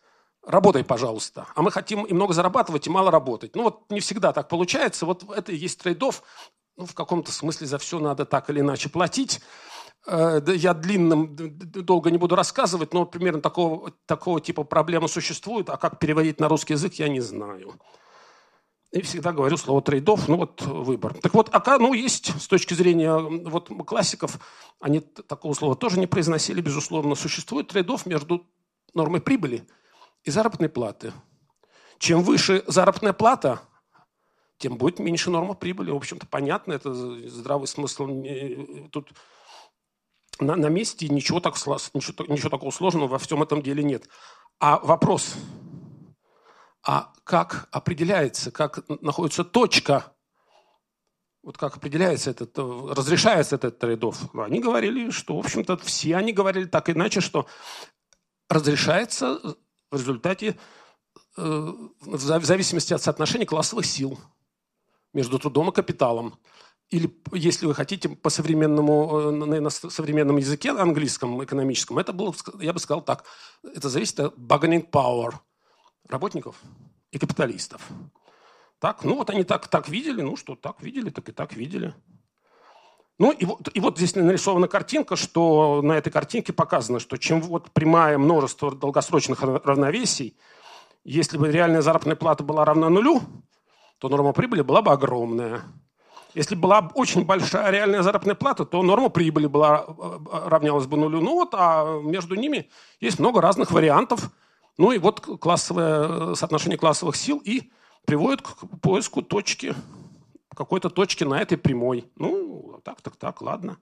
работай, пожалуйста. А мы хотим и много зарабатывать, и мало работать. Ну вот не всегда так получается. Вот это и есть трейдов. Ну, в каком-то смысле за все надо так или иначе платить. Э, я длинным долго не буду рассказывать, но примерно такого, такого типа проблемы существует. А как переводить на русский язык, я не знаю. И всегда говорю слово трейдов, ну вот выбор. Так вот, АК, ну, есть с точки зрения вот классиков, они такого слова тоже не произносили, безусловно. Существует трейдов между нормой прибыли и заработной платы. Чем выше заработная плата, тем будет меньше норма прибыли. В общем-то, понятно, это здравый смысл. Тут на, на месте ничего, так, ничего, ничего такого сложного во всем этом деле нет. А вопрос – а как определяется, как находится точка, вот как определяется этот, разрешается этот трейдов. Они говорили, что, в общем-то, все они говорили так иначе, что разрешается в результате, э, в зависимости от соотношения классовых сил между трудом и капиталом. Или, если вы хотите, по современному, э, на современном языке английском, экономическом, это было, я бы сказал так, это зависит от bargaining power – работников и капиталистов. Так, ну вот они так, так видели, ну что, так видели, так и так видели. Ну и вот, и вот здесь нарисована картинка, что на этой картинке показано, что чем вот прямое множество долгосрочных равновесий, если бы реальная заработная плата была равна нулю, то норма прибыли была бы огромная. Если была очень большая реальная заработная плата, то норма прибыли была, э, равнялась бы нулю. Ну вот, а между ними есть много разных вариантов – ну и вот классовое, э, соотношение классовых сил и приводит к поиску точки, какой-то точки на этой прямой. Ну, так, так, так, ладно.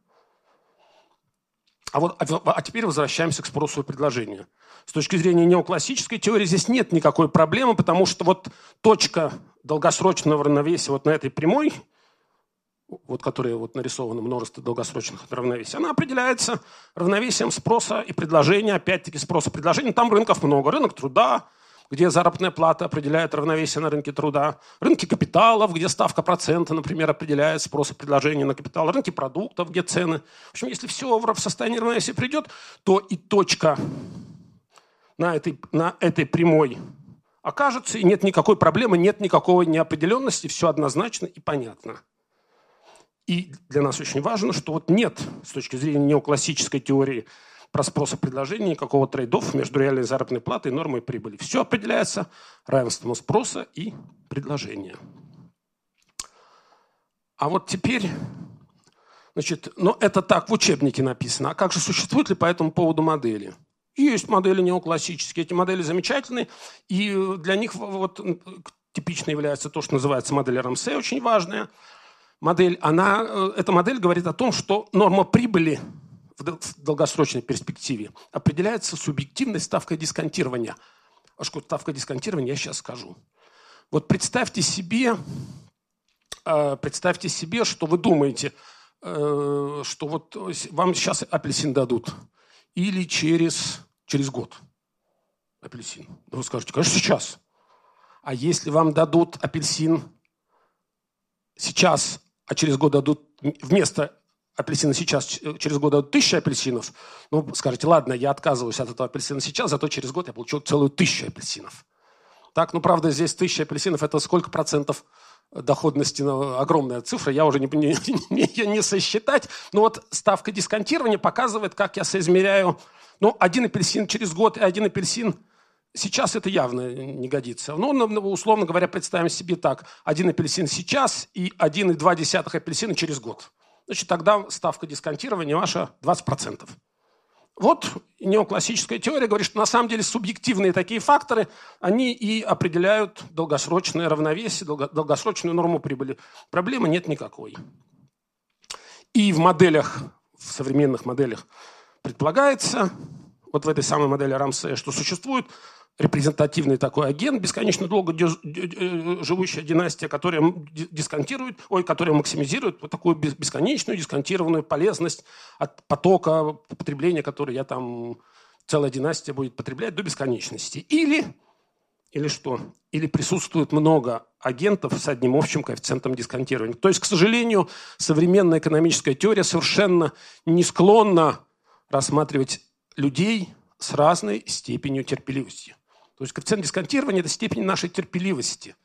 А, вот, а, а теперь возвращаемся к спросу и предложению. С точки зрения неоклассической теории здесь нет никакой проблемы, потому что вот точка долгосрочного равновесия вот на этой прямой – вот которая вот нарисовано множество долгосрочных равновесий, она определяется равновесием спроса и предложения, опять-таки спроса и предложения. Там рынков много. Рынок труда, где заработная плата определяет равновесие на рынке труда, рынки капиталов, где ставка процента, например, определяет спрос и предложение на капитал, рынки продуктов, где цены. В общем, если все в состоянии равновесия придет, то и точка на этой, на этой прямой окажется, и нет никакой проблемы, нет никакой неопределенности, все однозначно и понятно. И для нас очень важно, что вот нет с точки зрения неоклассической теории про спрос и предложение никакого трейдов между реальной заработной платой и нормой прибыли. Все определяется равенством спроса и предложения. А вот теперь, значит, ну это так в учебнике написано. А как же существуют ли по этому поводу модели? Есть модели неоклассические. Эти модели замечательные. И для них вот типично является то, что называется модель РМС, очень важная – модель, она, э, эта модель говорит о том, что норма прибыли в долгосрочной перспективе определяется субъективной ставкой дисконтирования. А что ставка дисконтирования, я сейчас скажу. Вот представьте себе, э, представьте себе, что вы думаете, э, что вот вам сейчас апельсин дадут. Или через, через год апельсин. Вы скажете, конечно, сейчас. А если вам дадут апельсин сейчас, а через год дадут вместо апельсина сейчас, через год дадут тысячу апельсинов, ну, скажете, ладно, я отказываюсь от этого апельсина сейчас, зато через год я получу целую тысячу апельсинов. Так, ну, правда, здесь тысяча апельсинов – это сколько процентов доходности, ну, огромная цифра, я уже не, не, не, не сосчитать. Но вот ставка дисконтирования показывает, как я соизмеряю, ну, один апельсин через год и один апельсин Сейчас это явно не годится. Ну, условно говоря, представим себе так. Один апельсин сейчас и 1,2 апельсина через год. Значит, тогда ставка дисконтирования ваша 20%. Вот неоклассическая теория говорит, что на самом деле субъективные такие факторы, они и определяют долгосрочное равновесие, долгосрочную норму прибыли. Проблемы нет никакой. И в моделях, в современных моделях предполагается, вот в этой самой модели Рамсея, что существует репрезентативный такой агент, бесконечно долго э, живущая династия, которая дисконтирует, ой, которая максимизирует вот такую бесконечную дисконтированную полезность от потока потребления, который я там целая династия будет потреблять до бесконечности. Или, или что? Или присутствует много агентов с одним общим коэффициентом дисконтирования. То есть, к сожалению, современная экономическая теория совершенно не склонна рассматривать людей с разной степенью терпеливости. То есть коэффициент дисконтирования – это степень нашей терпеливости.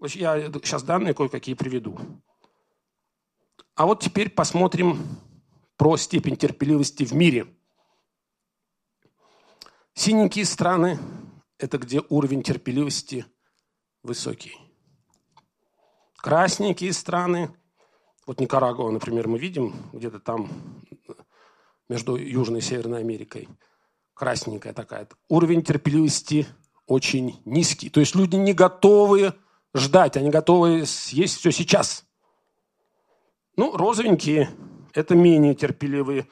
Я сейчас данные кое-какие приведу. А вот теперь посмотрим про степень терпеливости в мире. Синенькие страны – это где уровень терпеливости высокий. Красненькие страны, вот Никарагуа, например, мы видим где-то там между Южной и Северной Америкой – красненькая такая. Уровень терпеливости очень низкий. То есть люди не готовы ждать, они готовы съесть все сейчас. Ну, розовенькие – это менее терпеливые.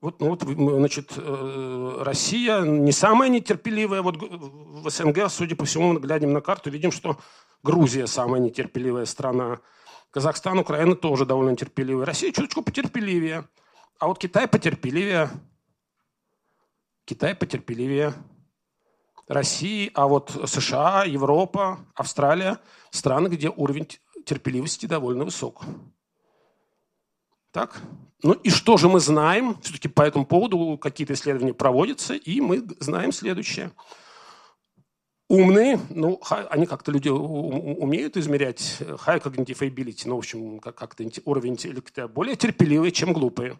Вот, ну, вот, значит, э, Россия не самая нетерпеливая. Вот в СНГ, судя по всему, мы глядим на карту, видим, что Грузия самая нетерпеливая страна. Казахстан, Украина тоже довольно терпеливая. Россия чуточку потерпеливее. А вот Китай потерпеливее. Китай потерпеливее России, а вот США, Европа, Австралия – страны, где уровень терпеливости довольно высок. Так? Ну и что же мы знаем? Все-таки по этому поводу какие-то исследования проводятся, и мы знаем следующее. Умные, ну, они как-то люди умеют измерять high cognitive ability, ну, в общем, как-то уровень интеллекта более терпеливые, чем глупые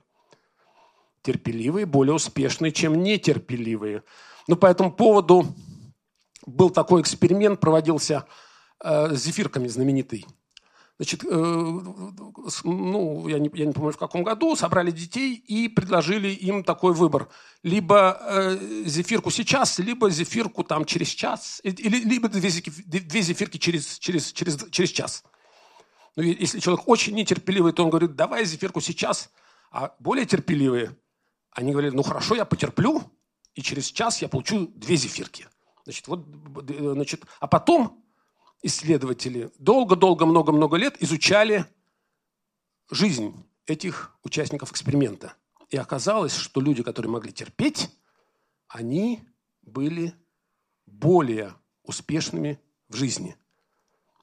терпеливые более успешные, чем нетерпеливые. Но по этому поводу был такой эксперимент, проводился э, с зефирками знаменитый. Значит, э, ну, я не, я не помню, в каком году, собрали детей и предложили им такой выбор. Либо э, зефирку сейчас, либо зефирку там через час, или, либо две, две зефирки через, через, через, через час. Ну, если человек очень нетерпеливый, то он говорит, давай зефирку сейчас, а более терпеливые – они говорили, ну хорошо, я потерплю, и через час я получу две зефирки. Значит, вот, значит, а потом исследователи долго-долго, много-много лет изучали жизнь этих участников эксперимента. И оказалось, что люди, которые могли терпеть, они были более успешными в жизни.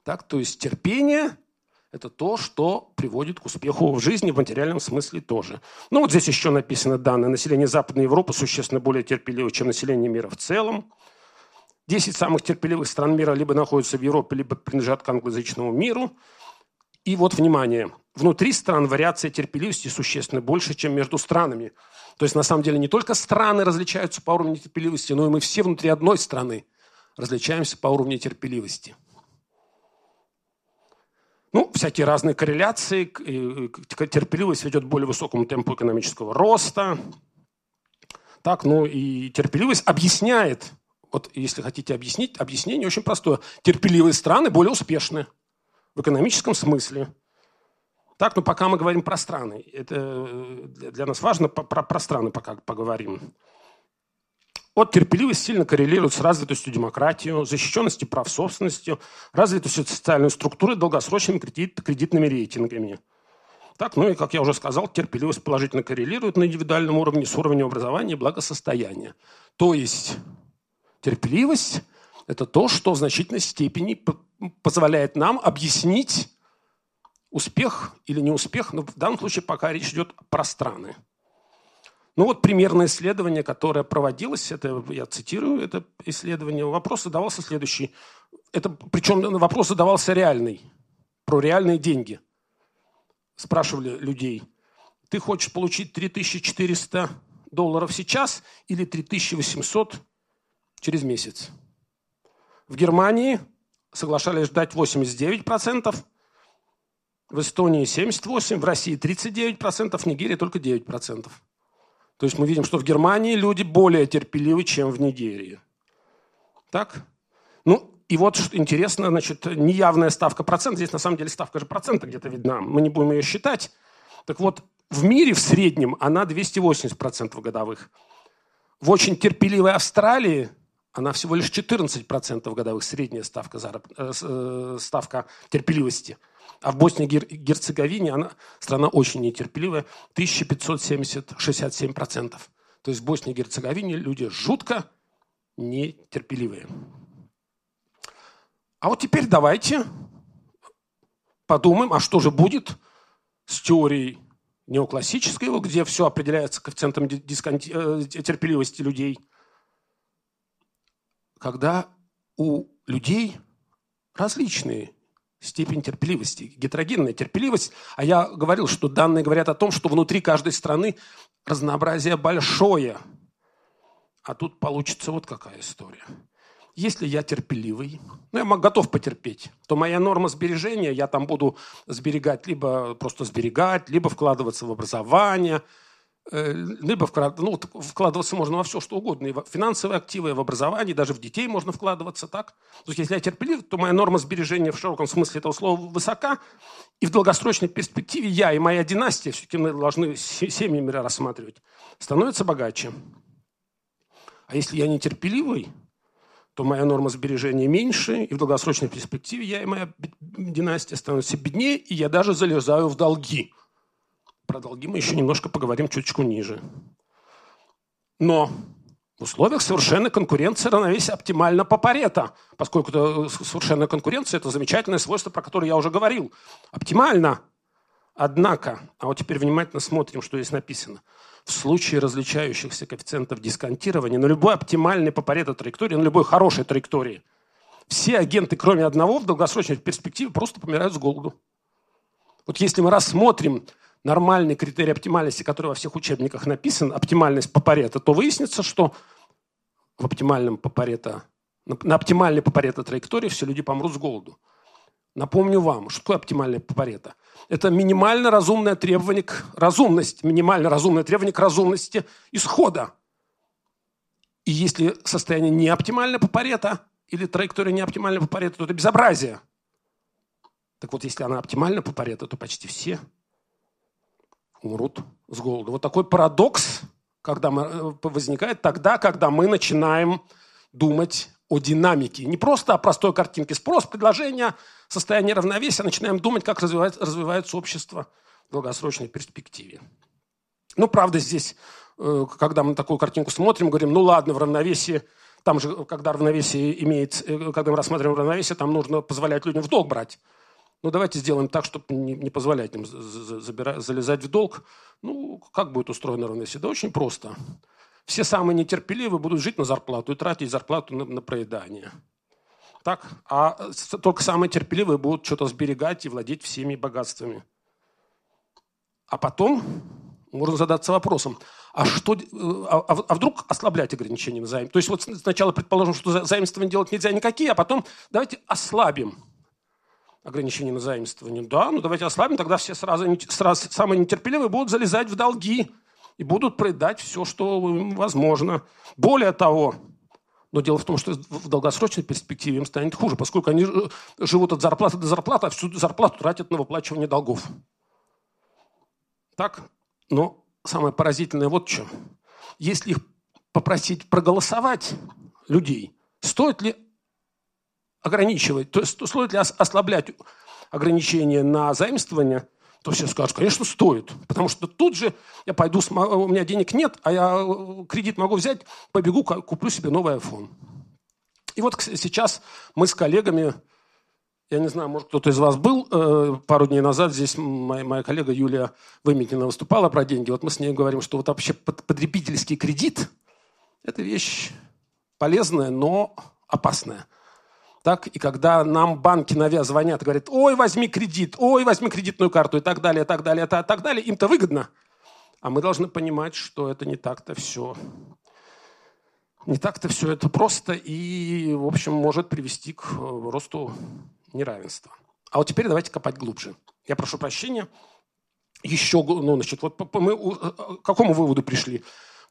Так, то есть терпение – это то, что приводит к успеху в жизни, в материальном смысле тоже. Ну вот здесь еще написано данные. Население Западной Европы существенно более терпеливо, чем население мира в целом. Десять самых терпеливых стран мира либо находятся в Европе, либо принадлежат к англоязычному миру. И вот, внимание, внутри стран вариация терпеливости существенно больше, чем между странами. То есть, на самом деле, не только страны различаются по уровню терпеливости, но и мы все внутри одной страны различаемся по уровню терпеливости. Ну, всякие разные корреляции. Терпеливость ведет к более высокому темпу экономического роста. Так, ну и терпеливость объясняет вот если хотите объяснить, объяснение очень простое. Терпеливые страны более успешны в экономическом смысле. Так, ну пока мы говорим про страны. Это э, для нас важно, про, про страны пока поговорим. Вот терпеливость сильно коррелирует с развитостью демократии, защищенностью прав собственности, развитостью социальной структуры, долгосрочными кредит, кредитными рейтингами. Так, ну и, как я уже сказал, терпеливость положительно коррелирует на индивидуальном уровне с уровнем образования и благосостояния. То есть Терпеливость – это то, что в значительной степени позволяет нам объяснить успех или неуспех, но в данном случае пока речь идет про страны. Ну вот примерное исследование, которое проводилось, это я цитирую это исследование, вопрос задавался следующий. Это, причем вопрос задавался реальный, про реальные деньги. Спрашивали людей, ты хочешь получить 3400 долларов сейчас или 3800 через месяц. В Германии соглашались ждать 89%, в Эстонии 78%, в России 39%, в Нигерии только 9%. То есть мы видим, что в Германии люди более терпеливы, чем в Нигерии. Так? Ну, и вот интересно, значит, неявная ставка процента, здесь на самом деле ставка же процента где-то видна, мы не будем ее считать. Так вот, в мире в среднем она 280% годовых. В очень терпеливой Австралии она всего лишь 14% годовых, средняя ставка, зараб... Э, э, ставка терпеливости. А в Боснии и Герцеговине она страна очень нетерпеливая, 1570-67%. То есть в Боснии и Герцеговине люди жутко нетерпеливые. А вот теперь давайте подумаем, а что же будет с теорией неоклассической, где все определяется коэффициентом дисконти... Э, терпеливости людей – когда у людей различные степень терпеливости, гетерогенная терпеливость. А я говорил, что данные говорят о том, что внутри каждой страны разнообразие большое. А тут получится вот какая история. Если я терпеливый, ну, я готов потерпеть, то моя норма сбережения, я там буду сберегать, либо просто сберегать, либо вкладываться в образование – либо вклад, ну, вкладываться можно во все, что угодно, и в финансовые активы, и в образование, даже в детей можно вкладываться, так? То есть, если я терпелив, то моя норма сбережения в широком смысле этого слова высока, и в долгосрочной перспективе я и моя династия, все-таки мы должны семьями рассматривать, становится богаче. А если я нетерпеливый, то моя норма сбережения меньше, и в долгосрочной перспективе я и моя династия становятся беднее, и я даже залезаю в долги – про долги мы еще немножко поговорим чуточку ниже. Но в условиях совершенной конкуренции равновесие оптимально по Парето, поскольку это совершенная конкуренция – это замечательное свойство, про которое я уже говорил. Оптимально. Однако, а вот теперь внимательно смотрим, что здесь написано. В случае различающихся коэффициентов дисконтирования на любой оптимальной по Парето траектории, на любой хорошей траектории, все агенты, кроме одного, в долгосрочной перспективе просто помирают с голоду. Вот если мы рассмотрим нормальный критерий оптимальности, который во всех учебниках написан, оптимальность по Парето, то выяснится, что в оптимальном по Парето, на оптимальной по Парето траектории все люди помрут с голоду. Напомню вам, что такое оптимальное по Парето? Это минимально разумное требование к разумности, минимально разумное требование к разумности исхода. И если состояние не оптимально по Парето, или траектория не оптимальна по Парето, то это безобразие. Так вот, если она оптимальна по Парето, то почти все умрут с голоду. Вот такой парадокс когда мы, э, возникает тогда, когда мы начинаем думать о динамике. Не просто о простой картинке. Спрос, предложение, состояние равновесия. Начинаем думать, как развивается, развивается общество в долгосрочной перспективе. Ну, правда, здесь, э, когда мы такую картинку смотрим, говорим, ну ладно, в равновесии там же, когда равновесие имеет, э, когда мы рассматриваем равновесие, там нужно позволять людям в долг брать. Ну, давайте сделаем так, чтобы не, не позволять им забирать, залезать в долг. Ну, как будет устроено равновесие? Да очень просто. Все самые нетерпеливые будут жить на зарплату и тратить зарплату на, на проедание. Так? А только самые терпеливые будут что-то сберегать и владеть всеми богатствами. А потом можно задаться вопросом, а, что, а, а, а вдруг ослаблять ограничения на займ? То есть вот сначала предположим, что заимствование делать нельзя никакие, а потом давайте ослабим ограничения на заимствование. Да, ну давайте ослабим, тогда все сразу, сразу самые нетерпеливые будут залезать в долги и будут проедать все, что возможно. Более того, но дело в том, что в долгосрочной перспективе им станет хуже, поскольку они живут от зарплаты до зарплаты, а всю зарплату тратят на выплачивание долгов. Так? Но самое поразительное вот что. Если их попросить проголосовать людей, стоит ли ограничивать, то есть стоит ли ослаблять ограничения на заимствование, то все скажут, конечно, стоит. Потому что тут же я пойду, у меня денег нет, а я э, кредит могу взять, побегу, куплю себе новый iPhone. И вот сейчас мы с коллегами, я не знаю, может, кто-то из вас был э, пару дней назад, здесь моя, моя коллега Юлия Вымикина выступала про деньги. Вот мы с ней говорим, что вот вообще потребительский кредит – это вещь полезная, но опасная – так? И когда нам банки навя звонят и говорят, ой, возьми кредит, ой, возьми кредитную карту и так далее, так далее, так, так далее, им-то выгодно. А мы должны понимать, что это не так-то все. Не так-то все это просто и, в общем, может привести к э, росту неравенства. А вот теперь давайте копать глубже. Я прошу прощения. Еще, ну, значит, вот мы э, к какому выводу пришли?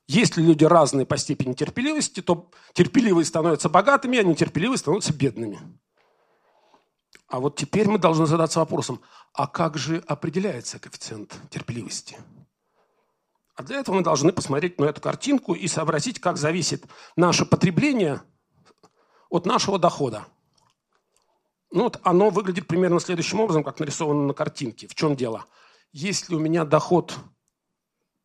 Если люди разные по степени терпеливости, то терпеливые становятся богатыми, а нетерпеливые становятся бедными. А вот теперь мы должны задаться вопросом, а как же определяется коэффициент терпеливости? А для этого мы должны посмотреть на эту картинку и сообразить, как зависит наше потребление от нашего дохода. Ну вот оно выглядит примерно следующим образом, как нарисовано на картинке. В чем дело? Если у меня доход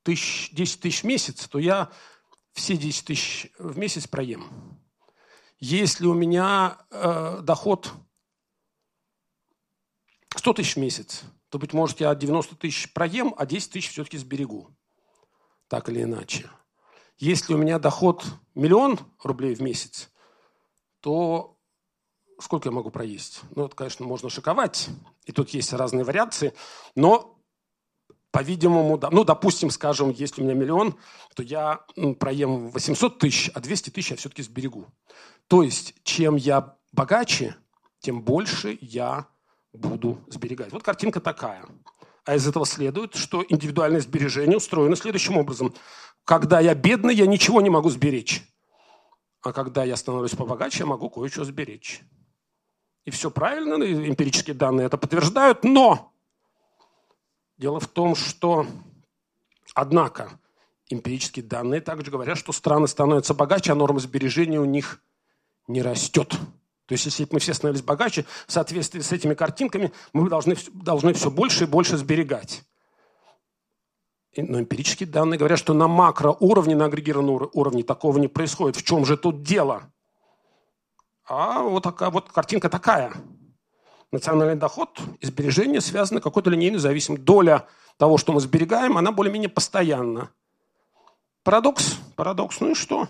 тысяч, 10 тысяч в месяц, то я все 10 тысяч в месяц проем. Если у меня э, доход 100 тысяч в месяц, то, быть может, я 90 тысяч проем, а 10 тысяч все-таки сберегу. Так или иначе. Если у меня доход миллион рублей в месяц, то сколько я могу проесть? Ну, это, конечно, можно шиковать, и тут есть разные вариации, но по-видимому, да. ну, допустим, скажем, если у меня миллион, то я проем 800 тысяч, а 200 тысяч я все-таки сберегу. То есть, чем я богаче, тем больше я буду сберегать. Вот картинка такая. А из этого следует, что индивидуальное сбережение устроено следующим образом. Когда я бедный, я ничего не могу сберечь. А когда я становлюсь побогаче, я могу кое-что сберечь. И все правильно, эмпирические данные это подтверждают, но Дело в том, что, однако, эмпирические данные также говорят, что страны становятся богаче, а норма сбережения у них не растет. То есть, если мы все становились богаче, в соответствии с этими картинками, мы должны, должны все больше и больше сберегать. Но эмпирические данные говорят, что на макроуровне, на агрегированном уровне такого не происходит. В чем же тут дело? А вот такая вот картинка такая – национальный доход и сбережения связаны какой-то линейной зависимостью. Доля того, что мы сберегаем, она более-менее постоянна. Парадокс, парадокс, ну и что?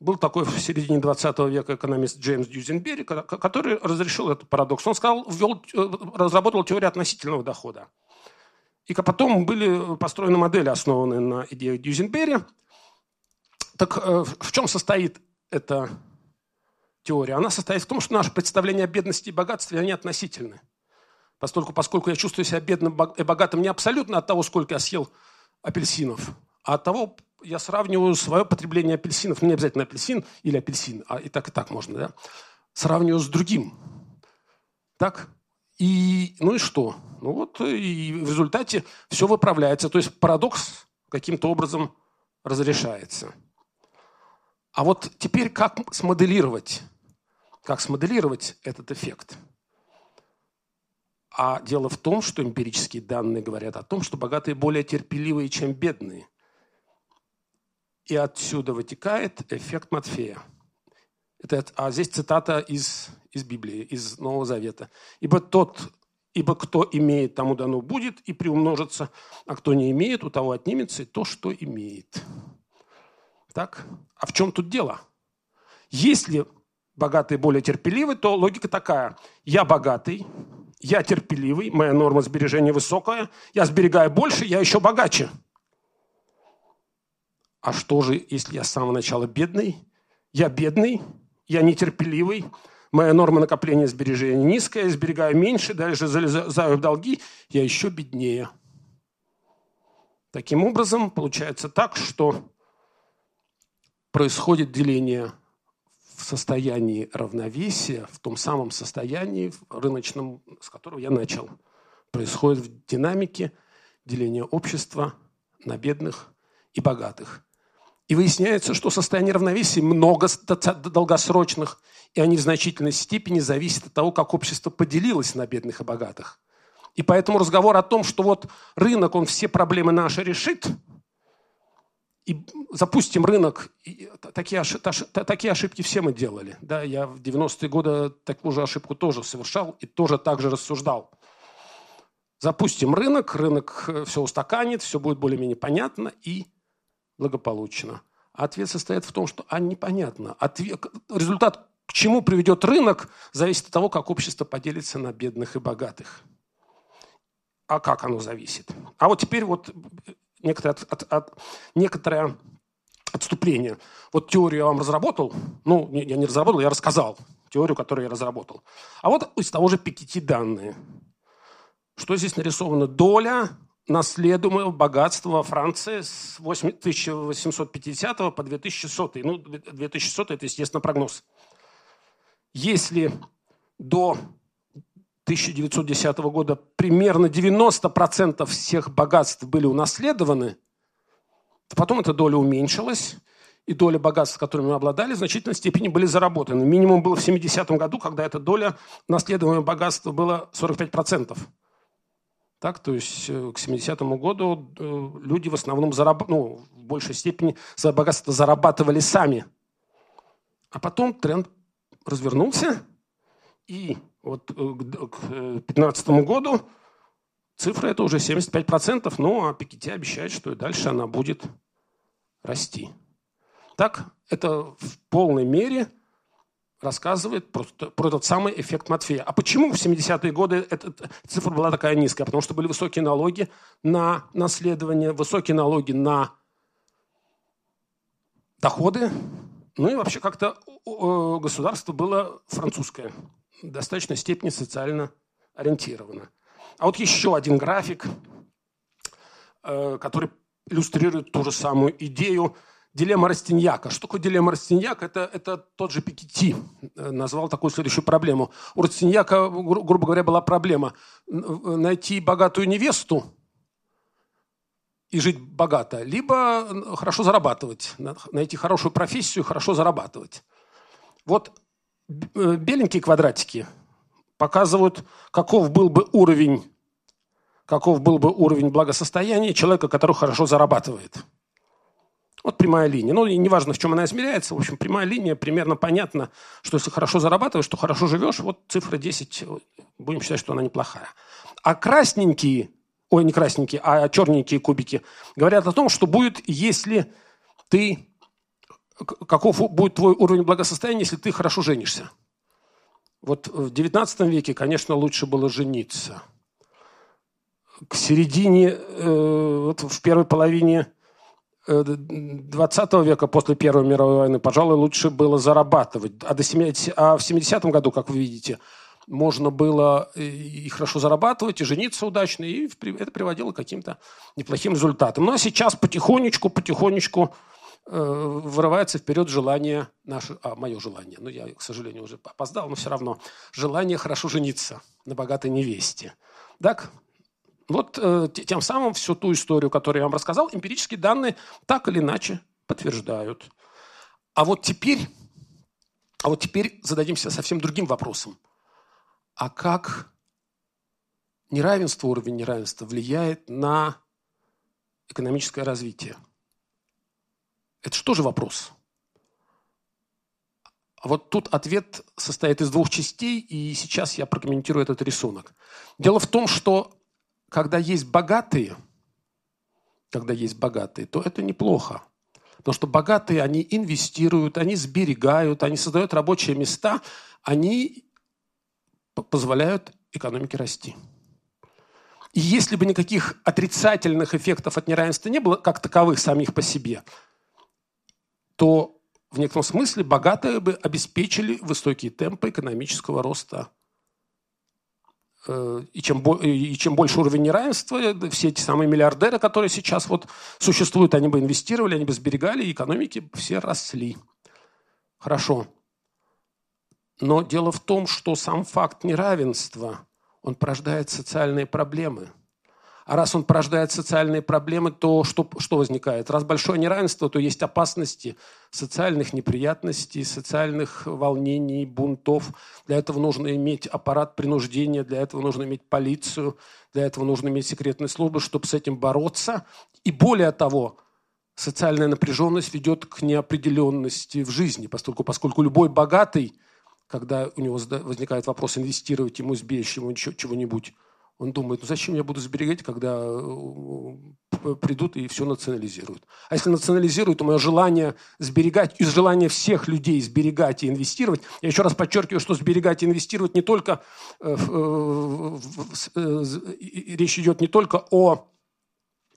Был такой в середине 20 века экономист Джеймс Дьюзенбери, который разрешил этот парадокс. Он сказал, ввел, э, разработал теорию относительного дохода. И потом были построены модели, основанные на идеях Дьюзенбери. Так э, в чем состоит эта теория, она состоит в том, что наше представление о бедности и богатстве, они относительны. Поскольку, поскольку я чувствую себя бедным и богатым не абсолютно от того, сколько я съел апельсинов, а от того, я сравниваю свое потребление апельсинов, ну, не обязательно апельсин или апельсин, а и так, и так можно, да, сравниваю с другим. Так? И, ну и что? Ну вот, и в результате все выправляется. То есть парадокс каким-то образом разрешается. А вот теперь как смоделировать как смоделировать этот эффект? А дело в том, что эмпирические данные говорят о том, что богатые более терпеливые, чем бедные. И отсюда вытекает эффект Матфея. Это, а здесь цитата из, из Библии, из Нового Завета. «Ибо тот, ибо кто имеет, тому дано будет и приумножится, а кто не имеет, у того отнимется и то, что имеет». Так? А в чем тут дело? Если богатые более терпеливы, то логика такая. Я богатый, я терпеливый, моя норма сбережения высокая, я сберегаю больше, я еще богаче. А что же, если я с самого начала бедный? Я бедный, я нетерпеливый, моя норма накопления сбережения низкая, я сберегаю меньше, даже залезаю в долги, я еще беднее. Таким образом, получается так, что происходит деление состоянии равновесия, в том самом состоянии рыночном, с которого я начал. Происходит в динамике деления общества на бедных и богатых. И выясняется, что состояние равновесия много долгосрочных, и они в значительной степени зависят от того, как общество поделилось на бедных и богатых. И поэтому разговор о том, что вот рынок, он все проблемы наши решит – и запустим рынок. И такие, ошибки, такие ошибки все мы делали. Да, я в 90-е годы такую же ошибку тоже совершал и тоже так же рассуждал. Запустим рынок, рынок э, все устаканит, все будет более-менее понятно и благополучно. А ответ состоит в том, что а непонятно. Ответ, результат, к чему приведет рынок, зависит от того, как общество поделится на бедных и богатых. А как оно зависит? А вот теперь вот некоторое, от, от, от, некоторое отступление. Вот теорию я вам разработал, ну, я не разработал, я рассказал теорию, которую я разработал. А вот из того же Пикетти данные. Что здесь нарисовано? Доля наследуемого богатства Франции с 1850 по 2100. Ну, 2100 – это, естественно, прогноз. Если до 1910 года примерно 90% всех богатств были унаследованы, то потом эта доля уменьшилась, и доля богатств, которыми мы обладали, в значительной степени были заработаны. Минимум было в 70-м году, когда эта доля наследуемого богатства была 45%. Так, то есть э, к 70-му году э, люди в основном зараб... ну, в большей степени свое богатство зарабатывали сами. А потом тренд развернулся, и вот э, к 2015 э, году цифра это уже 75%, ну а Пикетти обещает, что и дальше она будет расти. Так, это в полной мере рассказывает про, про этот самый эффект Матфея. А почему в 70-е годы эта цифра была такая низкая? Потому что были высокие налоги на наследование, высокие налоги на доходы, ну и вообще как-то государство было французское в достаточной степени социально ориентирована. А вот еще один график, э, который иллюстрирует ту же самую идею дилемма Растиньяка. Что такое дилемма Растиньяка? Это, это тот же Пикетти э, назвал такую следующую проблему. У Растиньяка, грубо говоря, была проблема найти богатую невесту и жить богато, либо хорошо зарабатывать, найти хорошую профессию, хорошо зарабатывать. Вот беленькие квадратики показывают, каков был бы уровень, каков был бы уровень благосостояния человека, который хорошо зарабатывает. Вот прямая линия. Ну, и неважно, в чем она измеряется. В общем, прямая линия, примерно понятно, что если хорошо зарабатываешь, то хорошо живешь. Вот цифра 10, будем считать, что она неплохая. А красненькие, ой, не красненькие, а черненькие кубики говорят о том, что будет, если ты каков будет твой уровень благосостояния, если ты хорошо женишься. Вот в XIX веке, конечно, лучше было жениться. К середине, э, вот в первой половине XX э, века, после Первой мировой войны, пожалуй, лучше было зарабатывать. А, до 70, а в 70-м году, как вы видите, можно было и хорошо зарабатывать, и жениться удачно, и это приводило к каким-то неплохим результатам. Ну а сейчас потихонечку, потихонечку Э, вырывается вперед желание наше, а, мое желание, ну я, к сожалению, уже опоздал, но все равно, желание хорошо жениться на богатой невесте. Так, вот э, тем самым всю ту историю, которую я вам рассказал, эмпирические данные так или иначе подтверждают. А вот теперь, а вот теперь зададимся совсем другим вопросом. А как неравенство, уровень неравенства влияет на экономическое развитие? Это что же вопрос? Вот тут ответ состоит из двух частей, и сейчас я прокомментирую этот рисунок. Дело в том, что когда есть богатые, когда есть богатые, то это неплохо. Потому что богатые, они инвестируют, они сберегают, они создают рабочие места, они позволяют экономике расти. И если бы никаких отрицательных эффектов от неравенства не было, как таковых самих по себе, то в некотором смысле богатые бы обеспечили высокие темпы экономического роста. Э, и чем, и чем больше уровень неравенства, все эти самые миллиардеры, которые сейчас вот существуют, они бы инвестировали, они бы сберегали, и экономики все росли. Хорошо. Но дело в том, что сам факт неравенства, он порождает социальные проблемы. А раз он порождает социальные проблемы, то что, что возникает? Раз большое неравенство, то есть опасности социальных неприятностей, социальных волнений, бунтов. Для этого нужно иметь аппарат принуждения, для этого нужно иметь полицию, для этого нужно иметь секретные службы, чтобы с этим бороться. И более того, социальная напряженность ведет к неопределенности в жизни, поскольку, поскольку любой богатый – когда у него возникает вопрос инвестировать ему, сберечь ему чего-нибудь, он думает, ну зачем я буду сберегать, когда э, придут и все национализируют. А если национализируют, то мое желание сберегать, из желания всех людей сберегать и инвестировать, я еще раз подчеркиваю, что сберегать и инвестировать не только, речь идет не только о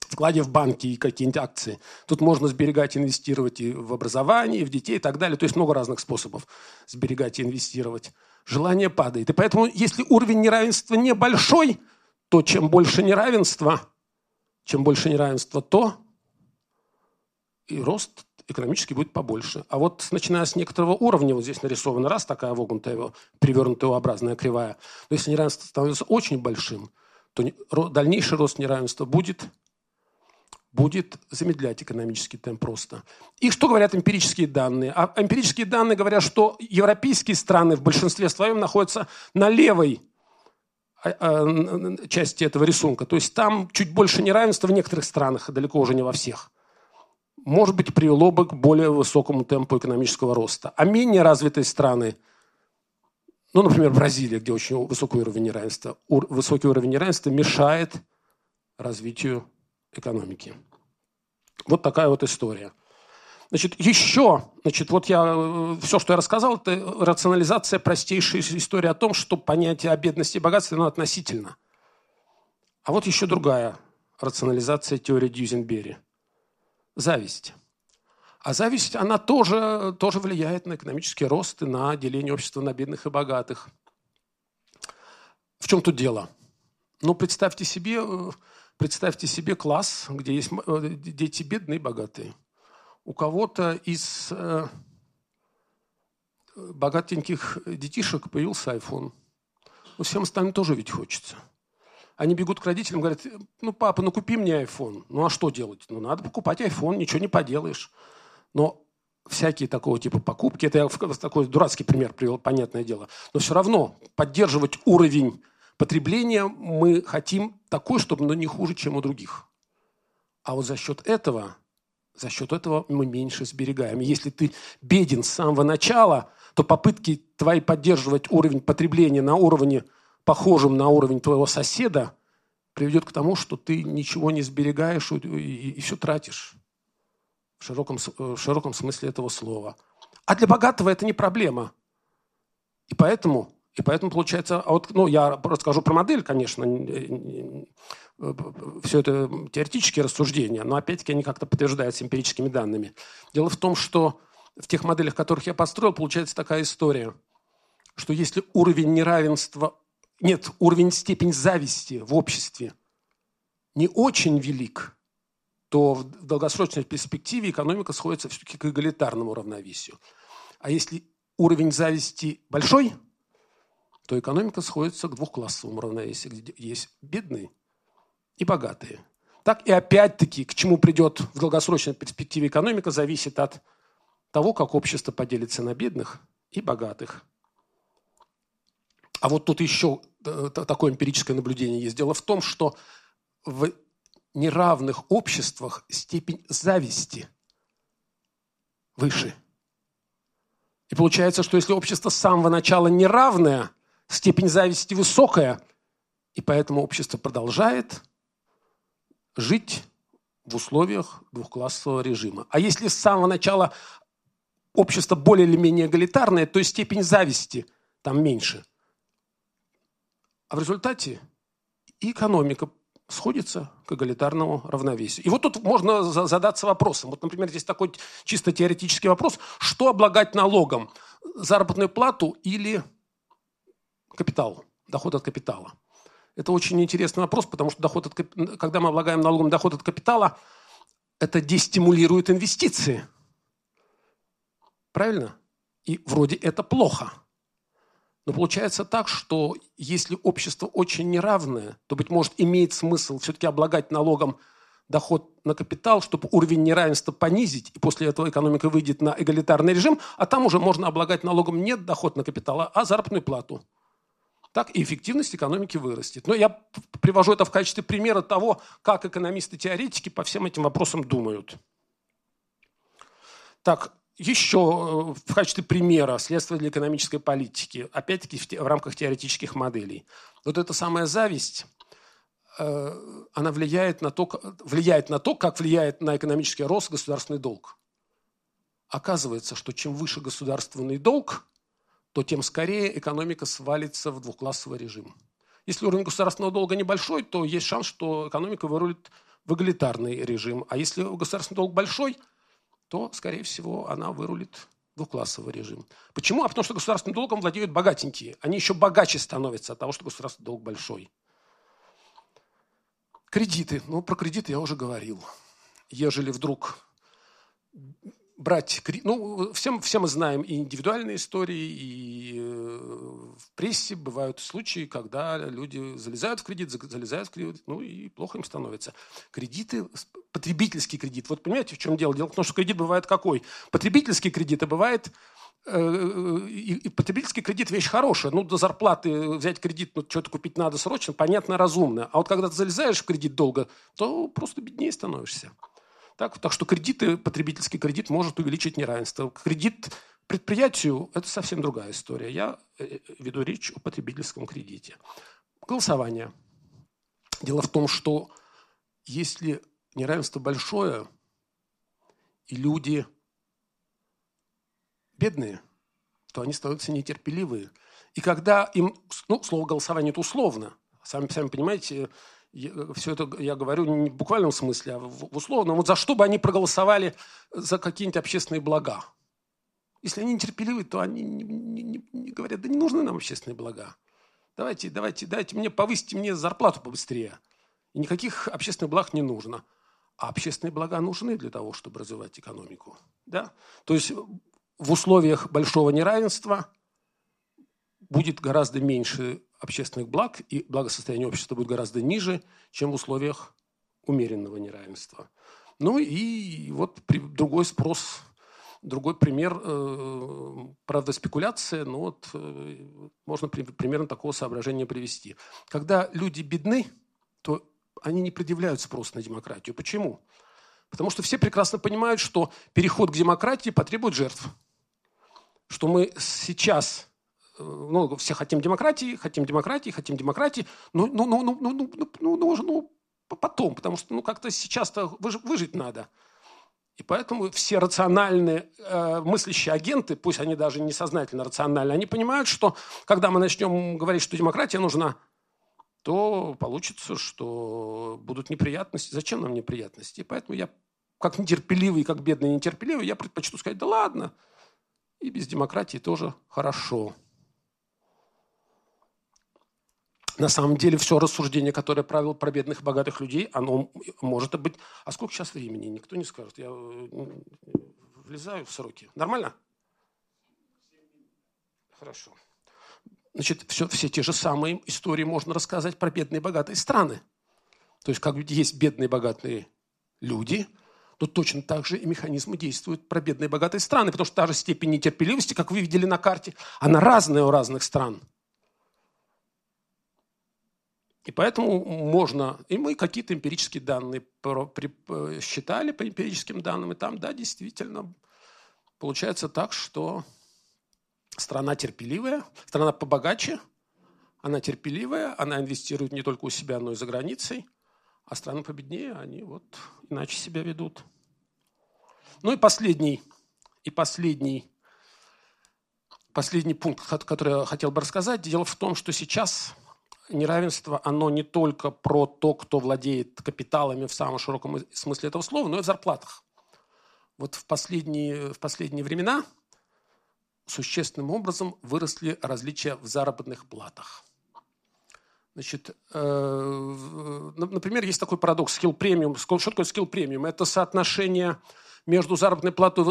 вкладе в банки и какие-нибудь акции. Тут можно сберегать, инвестировать и в образование, и в детей и так далее. То есть много разных способов сберегать и инвестировать. Желание падает. И поэтому, если уровень неравенства небольшой, то чем больше неравенства, чем больше неравенства, то и рост экономически будет побольше. А вот начиная с некоторого уровня, вот здесь нарисована раз такая вогнутая, перевернутая образная кривая, но если неравенство становится очень большим, то дальнейший рост неравенства будет будет замедлять экономический темп роста. И что говорят эмпирические данные? А эмпирические данные говорят, что европейские страны в большинстве своем находятся на левой а, а, части этого рисунка. То есть там чуть больше неравенства в некоторых странах, далеко уже не во всех. Может быть, привело бы к более высокому темпу экономического роста. А менее развитые страны, ну, например, Бразилия, где очень высокий уровень неравенства, высокий уровень неравенства мешает развитию экономики. Вот такая вот история. Значит, еще, значит, вот я, э, все, что я рассказал, это рационализация простейшая история о том, что понятие о бедности и богатстве, оно относительно. А вот еще другая рационализация теории Дьюзенбери. Зависть. А зависть, она тоже, тоже влияет на экономический рост и на деление общества на бедных и богатых. В чем тут дело? Ну, представьте себе, э, Представьте себе класс, где есть э, дети бедные и богатые. У кого-то из э, богатеньких детишек появился iPhone. Ну, всем остальным тоже ведь хочется. Они бегут к родителям, говорят, ну, папа, ну, купи мне iPhone. Ну, а что делать? Ну, надо покупать iPhone, ничего не поделаешь. Но всякие такого типа покупки, это я такой дурацкий пример привел, понятное дело, но все равно поддерживать уровень потребление мы хотим такое, чтобы оно не хуже, чем у других. А вот за счет этого, за счет этого мы меньше сберегаем. Если ты беден с самого начала, то попытки твои поддерживать уровень потребления на уровне, похожем на уровень твоего соседа, приведет к тому, что ты ничего не сберегаешь и, и, и все тратишь. В широком, в широком смысле этого слова. А для богатого это не проблема. И поэтому и поэтому получается, а вот, ну, я просто скажу про модель, конечно, все это теоретические рассуждения, но опять-таки они как-то подтверждаются эмпирическими данными. Дело в том, что в тех моделях, которых я построил, получается такая история, что если уровень неравенства, нет, уровень степень зависти в обществе не очень велик, то в долгосрочной перспективе экономика сходится все-таки к эгалитарному равновесию. А если уровень зависти большой – то экономика сходится к двухклассовому равновесию, где есть бедные и богатые. Так и опять-таки, к чему придет в долгосрочной перспективе экономика, зависит от того, как общество поделится на бедных и богатых. А вот тут еще э, такое эмпирическое наблюдение есть. Дело в том, что в неравных обществах степень зависти выше. И получается, что если общество с самого начала неравное, степень зависти высокая, и поэтому общество продолжает жить в условиях двухклассового режима. А если с самого начала общество более или менее эгалитарное, то степень зависти там меньше. А в результате и экономика сходится к эгалитарному равновесию. И вот тут можно задаться вопросом. Вот, например, здесь такой чисто теоретический вопрос. Что облагать налогом? Заработную плату или капитал, доход от капитала? Это очень интересный вопрос, потому что доход от, когда мы облагаем налогом доход от капитала, это дестимулирует инвестиции. Правильно? И вроде это плохо – но получается так, что если общество очень неравное, то, быть может, имеет смысл все-таки облагать налогом доход на капитал, чтобы уровень неравенства понизить, и после этого экономика выйдет на эгалитарный режим, а там уже можно облагать налогом не доход на капитал, а заработную плату. Так и эффективность экономики вырастет. Но я привожу это в качестве примера того, как экономисты-теоретики по всем этим вопросам думают. Так, еще э, в качестве примера следствия для экономической политики, опять-таки в, в рамках теоретических моделей. Вот эта самая зависть, э, она влияет на, то, влияет на то, как влияет на экономический рост государственный долг. Оказывается, что чем выше государственный долг, то тем скорее экономика свалится в двухклассовый режим. Если уровень государственного долга небольшой, то есть шанс, что экономика вырулит в эгалитарный режим. А если государственный долг большой – то, скорее всего, она вырулит двухклассовый режим. Почему? А потому что государственным долгом владеют богатенькие. Они еще богаче становятся от того, что государственный долг большой. Кредиты. Ну, про кредиты я уже говорил. Ежели вдруг брать... Ну, все, все мы знаем и индивидуальные истории, и э, в прессе бывают случаи, когда люди залезают в кредит, залезают в кредит, ну и плохо им становится. Кредиты, потребительский кредит. Вот понимаете, в чем дело? Дело в том, что кредит бывает какой? Потребительский кредит, а бывает э, и, и потребительский кредит вещь хорошая. Ну, до зарплаты взять кредит, ну, что-то купить надо срочно, понятно, разумно. А вот когда ты залезаешь в кредит долго, то просто беднее становишься. Так, так что кредиты, потребительский кредит может увеличить неравенство. Кредит предприятию – это совсем другая история. Я э, веду речь о потребительском кредите. Голосование. Дело в том, что если неравенство большое, и люди бедные, то они становятся нетерпеливые. И когда им, ну, слово голосование – это условно. Сами, сами понимаете, все это я говорю не в буквальном смысле, а в условном. Вот за что бы они проголосовали за какие-нибудь общественные блага? Если они нетерпеливы, то они не, не, не, не говорят, да не нужны нам общественные блага. Давайте, давайте, дайте мне, повысите мне зарплату побыстрее. И никаких общественных благ не нужно. А общественные блага нужны для того, чтобы развивать экономику. Да? То есть в условиях большого неравенства будет гораздо меньше общественных благ и благосостояние общества будет гораздо ниже, чем в условиях умеренного неравенства. Ну и вот другой спрос, другой пример, э, правда, спекуляция, но вот э, можно примерно такого соображения привести. Когда люди бедны, то они не предъявляют спрос на демократию. Почему? Потому что все прекрасно понимают, что переход к демократии потребует жертв. Что мы сейчас ну, все хотим демократии, хотим демократии, хотим демократии, ну, ну, ну, ну, ну, ну, ну, ну, ну, потом, потому что ну, как-то сейчас-то выж, выжить надо. И поэтому все рациональные э, мыслящие агенты, пусть они даже не сознательно рациональны, они понимают, что когда мы начнем говорить, что демократия нужна, то получится, что будут неприятности. Зачем нам неприятности? И поэтому я, как нетерпеливый, как бедный нетерпеливый, я предпочту сказать, да ладно, и без демократии тоже хорошо. На самом деле все рассуждение, которое правил про бедных богатых людей, оно может быть... А сколько сейчас времени? Никто не скажет. Я э, влезаю в сроки. Нормально? Хорошо. Значит, все, все те же самые истории можно рассказать про бедные и богатые страны. То есть, как есть бедные и богатые люди, то точно так же и механизмы действуют про бедные и богатые страны, потому что та же степень нетерпеливости, как вы видели на карте, она разная у разных стран – и поэтому можно, и мы какие-то эмпирические данные считали по эмпирическим данным, и там, да, действительно, получается так, что страна терпеливая, страна побогаче, она терпеливая, она инвестирует не только у себя, но и за границей, а страны победнее, они вот иначе себя ведут. Ну и последний, и последний, последний пункт, который я хотел бы рассказать. Дело в том, что сейчас неравенство, оно не только про то, кто владеет капиталами в самом широком смысле этого слова, но и в зарплатах. Вот в последние, в последние времена существенным образом выросли различия в заработных платах. Значит, э, например, есть такой парадокс skill премиум. Что такое skill премиум? Это соотношение между заработной платой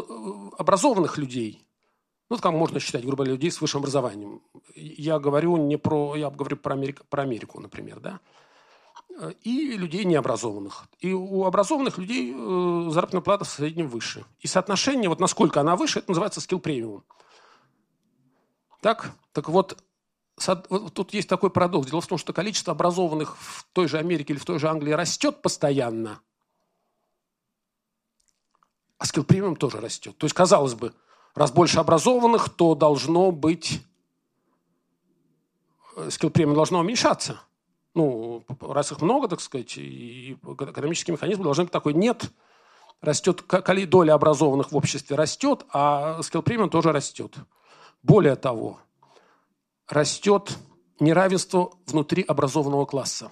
образованных людей, ну, как можно считать, грубо говоря, людей с высшим образованием. Я говорю не про, я говорю про Америку, про Америку например, да, и людей необразованных. И у образованных людей э, заработная плата в среднем выше. И соотношение, вот насколько она выше, это называется skill премиум. Так? Так вот, тут есть такой парадокс. Дело в том, что количество образованных в той же Америке или в той же Англии растет постоянно, а скилл премиум тоже растет. То есть, казалось бы, раз больше образованных, то должно быть скилл премиум должно уменьшаться. Ну, раз их много, так сказать, и экономический механизм должен быть такой. Нет, растет, доля образованных в обществе растет, а скилл премиум тоже растет. Более того, растет неравенство внутри образованного класса.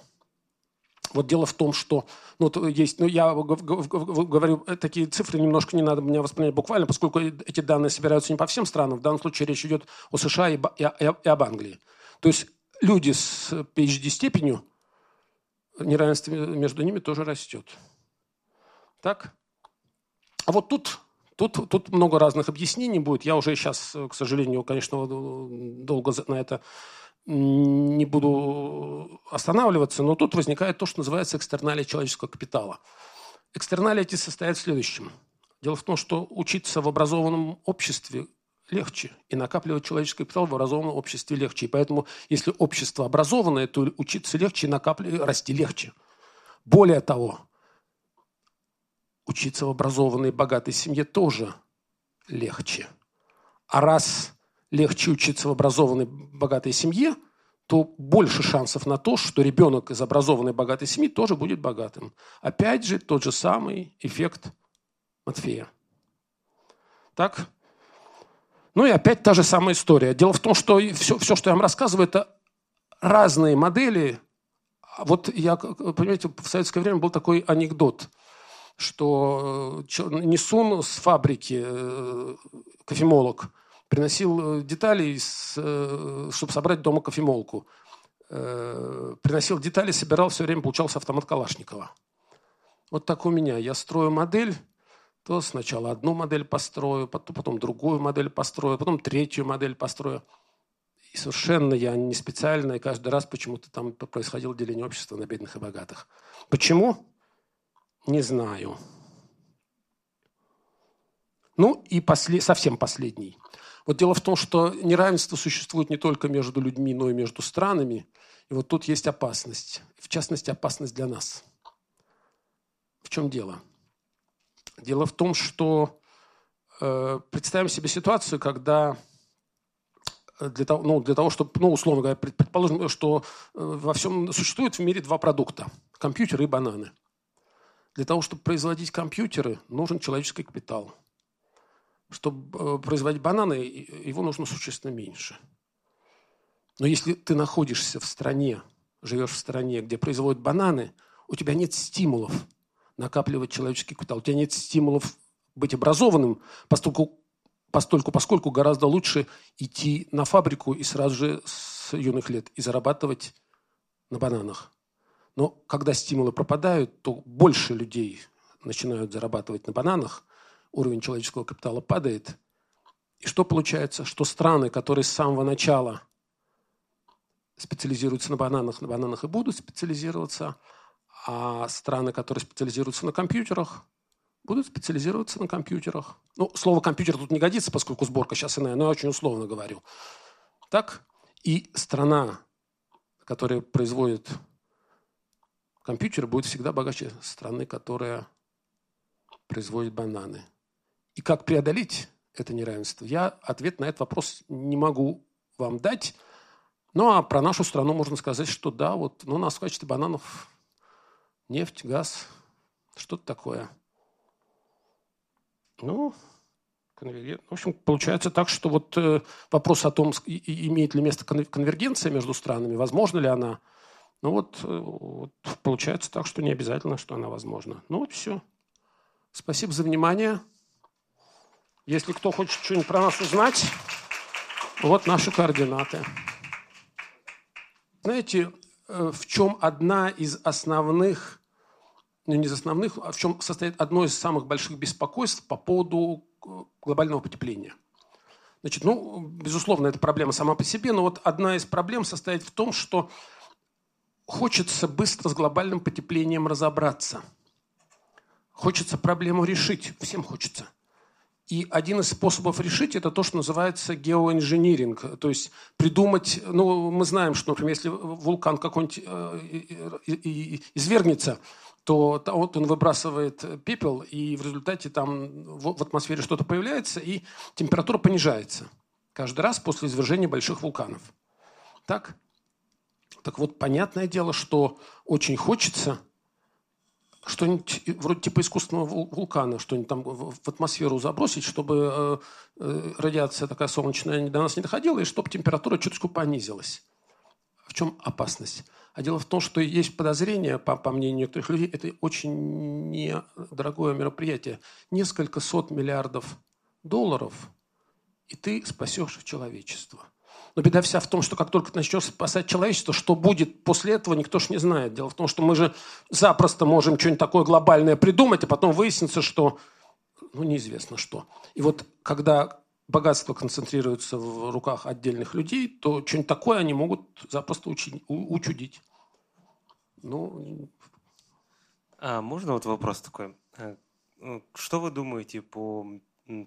Вот дело в том, что ну, есть, ну, я говорю, такие цифры немножко не надо меня воспринимать буквально, поскольку эти данные собираются не по всем странам. В данном случае речь идет о США и, и, и об Англии. То есть люди с PhD степенью, неравенство между ними тоже растет. Так? А вот тут, тут, тут много разных объяснений будет. Я уже сейчас, к сожалению, конечно, долго на это не буду останавливаться, но тут возникает то, что называется экстерналия человеческого капитала. Экстерналия эти состоят в следующем. Дело в том, что учиться в образованном обществе легче, и накапливать человеческий капитал в образованном обществе легче. И поэтому, если общество образованное, то учиться легче и накапливать, расти легче. Более того, учиться в образованной богатой семье тоже легче. А раз легче учиться в образованной богатой семье, то больше шансов на то, что ребенок из образованной богатой семьи тоже будет богатым. Опять же, тот же самый эффект Матфея. Так? Ну и опять та же самая история. Дело в том, что все, все что я вам рассказываю, это разные модели. Вот я, понимаете, в советское время был такой анекдот, что э, Несун с фабрики, э, кофемолог – приносил э, детали, э, чтобы собрать дома кофемолку. Э, приносил детали, собирал, все время получался автомат Калашникова. Вот так у меня. Я строю модель, то сначала одну модель построю, потом другую модель построю, потом третью модель построю. И совершенно я не специально, и каждый раз почему-то там происходило деление общества на бедных и богатых. Почему? Не знаю. Ну и после, совсем последний. Вот дело в том, что неравенство существует не только между людьми, но и между странами. И вот тут есть опасность. В частности, опасность для нас. В чем дело? Дело в том, что э, представим себе ситуацию, когда для того, ну, для того, чтобы, ну, условно говоря, предположим, что э, во всем существует в мире два продукта – компьютеры и бананы. Для того, чтобы производить компьютеры, нужен человеческий капитал – чтобы э, производить бананы, его нужно существенно меньше. Но если ты находишься в стране, живешь в стране, где производят бананы, у тебя нет стимулов накапливать человеческий капитал. У тебя нет стимулов быть образованным, поскольку, поскольку, поскольку гораздо лучше идти на фабрику и сразу же с юных лет и зарабатывать на бананах. Но когда стимулы пропадают, то больше людей начинают зарабатывать на бананах – уровень человеческого капитала падает. И что получается? Что страны, которые с самого начала специализируются на бананах, на бананах и будут специализироваться, а страны, которые специализируются на компьютерах, будут специализироваться на компьютерах. Ну, слово компьютер тут не годится, поскольку сборка сейчас иная, но я очень условно говорю. Так? И страна, которая производит компьютеры, будет всегда богаче страны, которая производит бананы. И как преодолеть это неравенство? Я ответ на этот вопрос не могу вам дать. Ну, а про нашу страну можно сказать, что да, вот ну, у нас в качестве бананов нефть, газ, что-то такое. Ну, в общем, получается так, что вот э, вопрос о том, имеет ли место конвергенция между странами, возможно ли она, ну вот, э, вот получается так, что не обязательно, что она возможна. Ну вот все. Спасибо за внимание. Если кто хочет что-нибудь про нас узнать, вот наши координаты. Знаете, э, в чем одна из основных, ну не из основных, а в чем состоит одно из самых больших беспокойств по поводу глобального потепления. Значит, ну, безусловно, это проблема сама по себе, но вот одна из проблем состоит в том, что хочется быстро с глобальным потеплением разобраться. Хочется проблему решить. Всем хочется. И один из способов решить это то, что называется геоинжиниринг. То есть придумать, ну, мы знаем, что, например, если вулкан какой-нибудь э, извергнется, то вот он выбрасывает пепел, и в результате там в атмосфере что-то появляется, и температура понижается каждый раз после извержения больших вулканов. Так? Так вот, понятное дело, что очень хочется что-нибудь вроде типа искусственного вулкана, что-нибудь там в атмосферу забросить, чтобы э, э, радиация такая солнечная до нас не доходила, и чтобы температура чуточку понизилась. В чем опасность? А дело в том, что есть подозрение, по, по мнению некоторых людей, это очень недорогое мероприятие. Несколько сот миллиардов долларов, и ты спасешь человечество. Но беда вся в том, что как только ты начнешь спасать человечество, что будет после этого, никто ж не знает. Дело в том, что мы же запросто можем что-нибудь такое глобальное придумать, а потом выяснится, что ну, неизвестно что. И вот когда богатство концентрируется в руках отдельных людей, то что-нибудь такое они могут запросто учи, учудить. Ну, а можно вот вопрос такой? Э, ну, что вы думаете по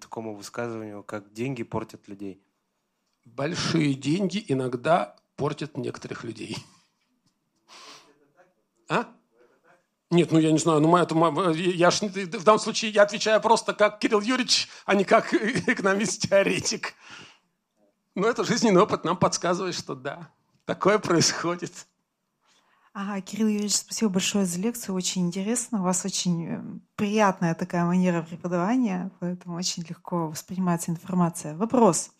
такому высказыванию, как деньги портят людей? Большие деньги иногда портят некоторых людей. А? Нет, ну я не знаю, ну это, я ж, в данном случае я отвечаю просто как Кирилл Юрьевич, а не как экономист-теоретик. Но это жизненный опыт нам подсказывает, что да, такое происходит. Ага, Кирилл Юрьевич, спасибо большое за лекцию, очень интересно. У вас очень э, приятная такая манера преподавания, поэтому очень легко воспринимается информация. Вопрос.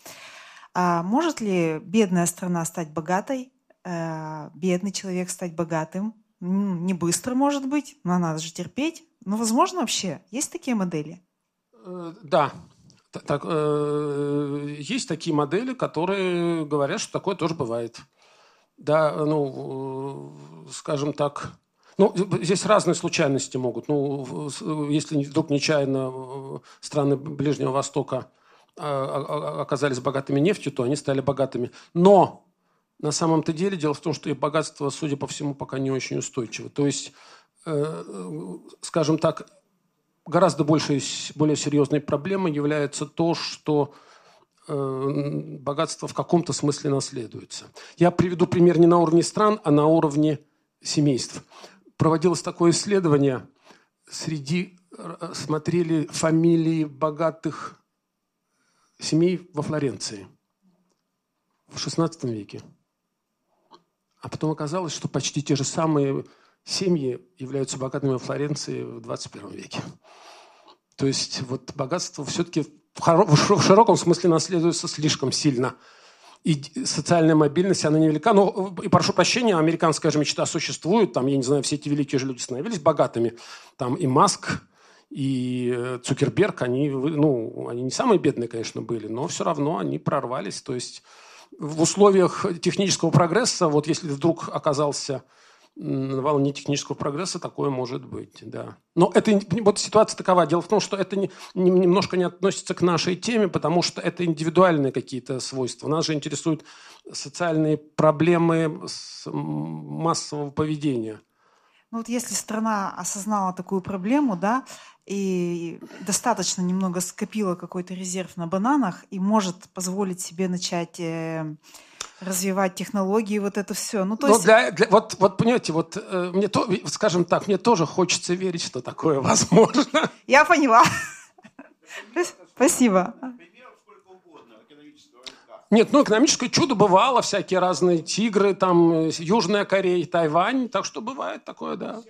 А может ли бедная страна стать богатой, э, бедный человек стать богатым? Не быстро, может быть, но надо же терпеть. Но возможно вообще? Есть такие модели? Э, да. Так, э, есть такие модели, которые говорят, что такое тоже бывает. Да, ну, скажем так, ну, здесь разные случайности могут. Ну, если вдруг нечаянно страны Ближнего Востока оказались богатыми нефтью, то они стали богатыми. Но на самом-то деле дело в том, что их богатство, судя по всему, пока не очень устойчиво. То есть, э, скажем так, гораздо больше, более серьезной проблемой является то, что э, богатство в каком-то смысле наследуется. Я приведу пример не на уровне стран, а на уровне семейств. Проводилось такое исследование, среди э, смотрели фамилии богатых семей во Флоренции в XVI веке. А потом оказалось, что почти те же самые семьи являются богатыми во Флоренции в 21 веке. То есть вот богатство все-таки в широком смысле наследуется слишком сильно. И социальная мобильность, она невелика. Но, и прошу прощения, американская же мечта существует. Там, я не знаю, все эти великие же люди становились богатыми. Там и Маск, и э, Цукерберг, они, ну, они не самые бедные, конечно, были, но все равно они прорвались. То есть в условиях технического прогресса, вот если вдруг оказался на волне технического прогресса, такое может быть, да. Но это, вот ситуация такова. Дело в том, что это не, не, немножко не относится к нашей теме, потому что это индивидуальные какие-то свойства. Нас же интересуют социальные проблемы массового поведения. Ну вот если страна осознала такую проблему, да, и достаточно немного скопила какой-то резерв на бананах и может позволить себе начать э, развивать технологии, вот это все. Ну, то ну, есть... для, для, вот, вот, понимаете, вот э, мне, то, скажем так, мне тоже хочется верить, что такое возможно. Я поняла. Спасибо. Нет, ну экономическое чудо бывало, всякие разные тигры, там Южная Корея, Тайвань, так что бывает такое, да.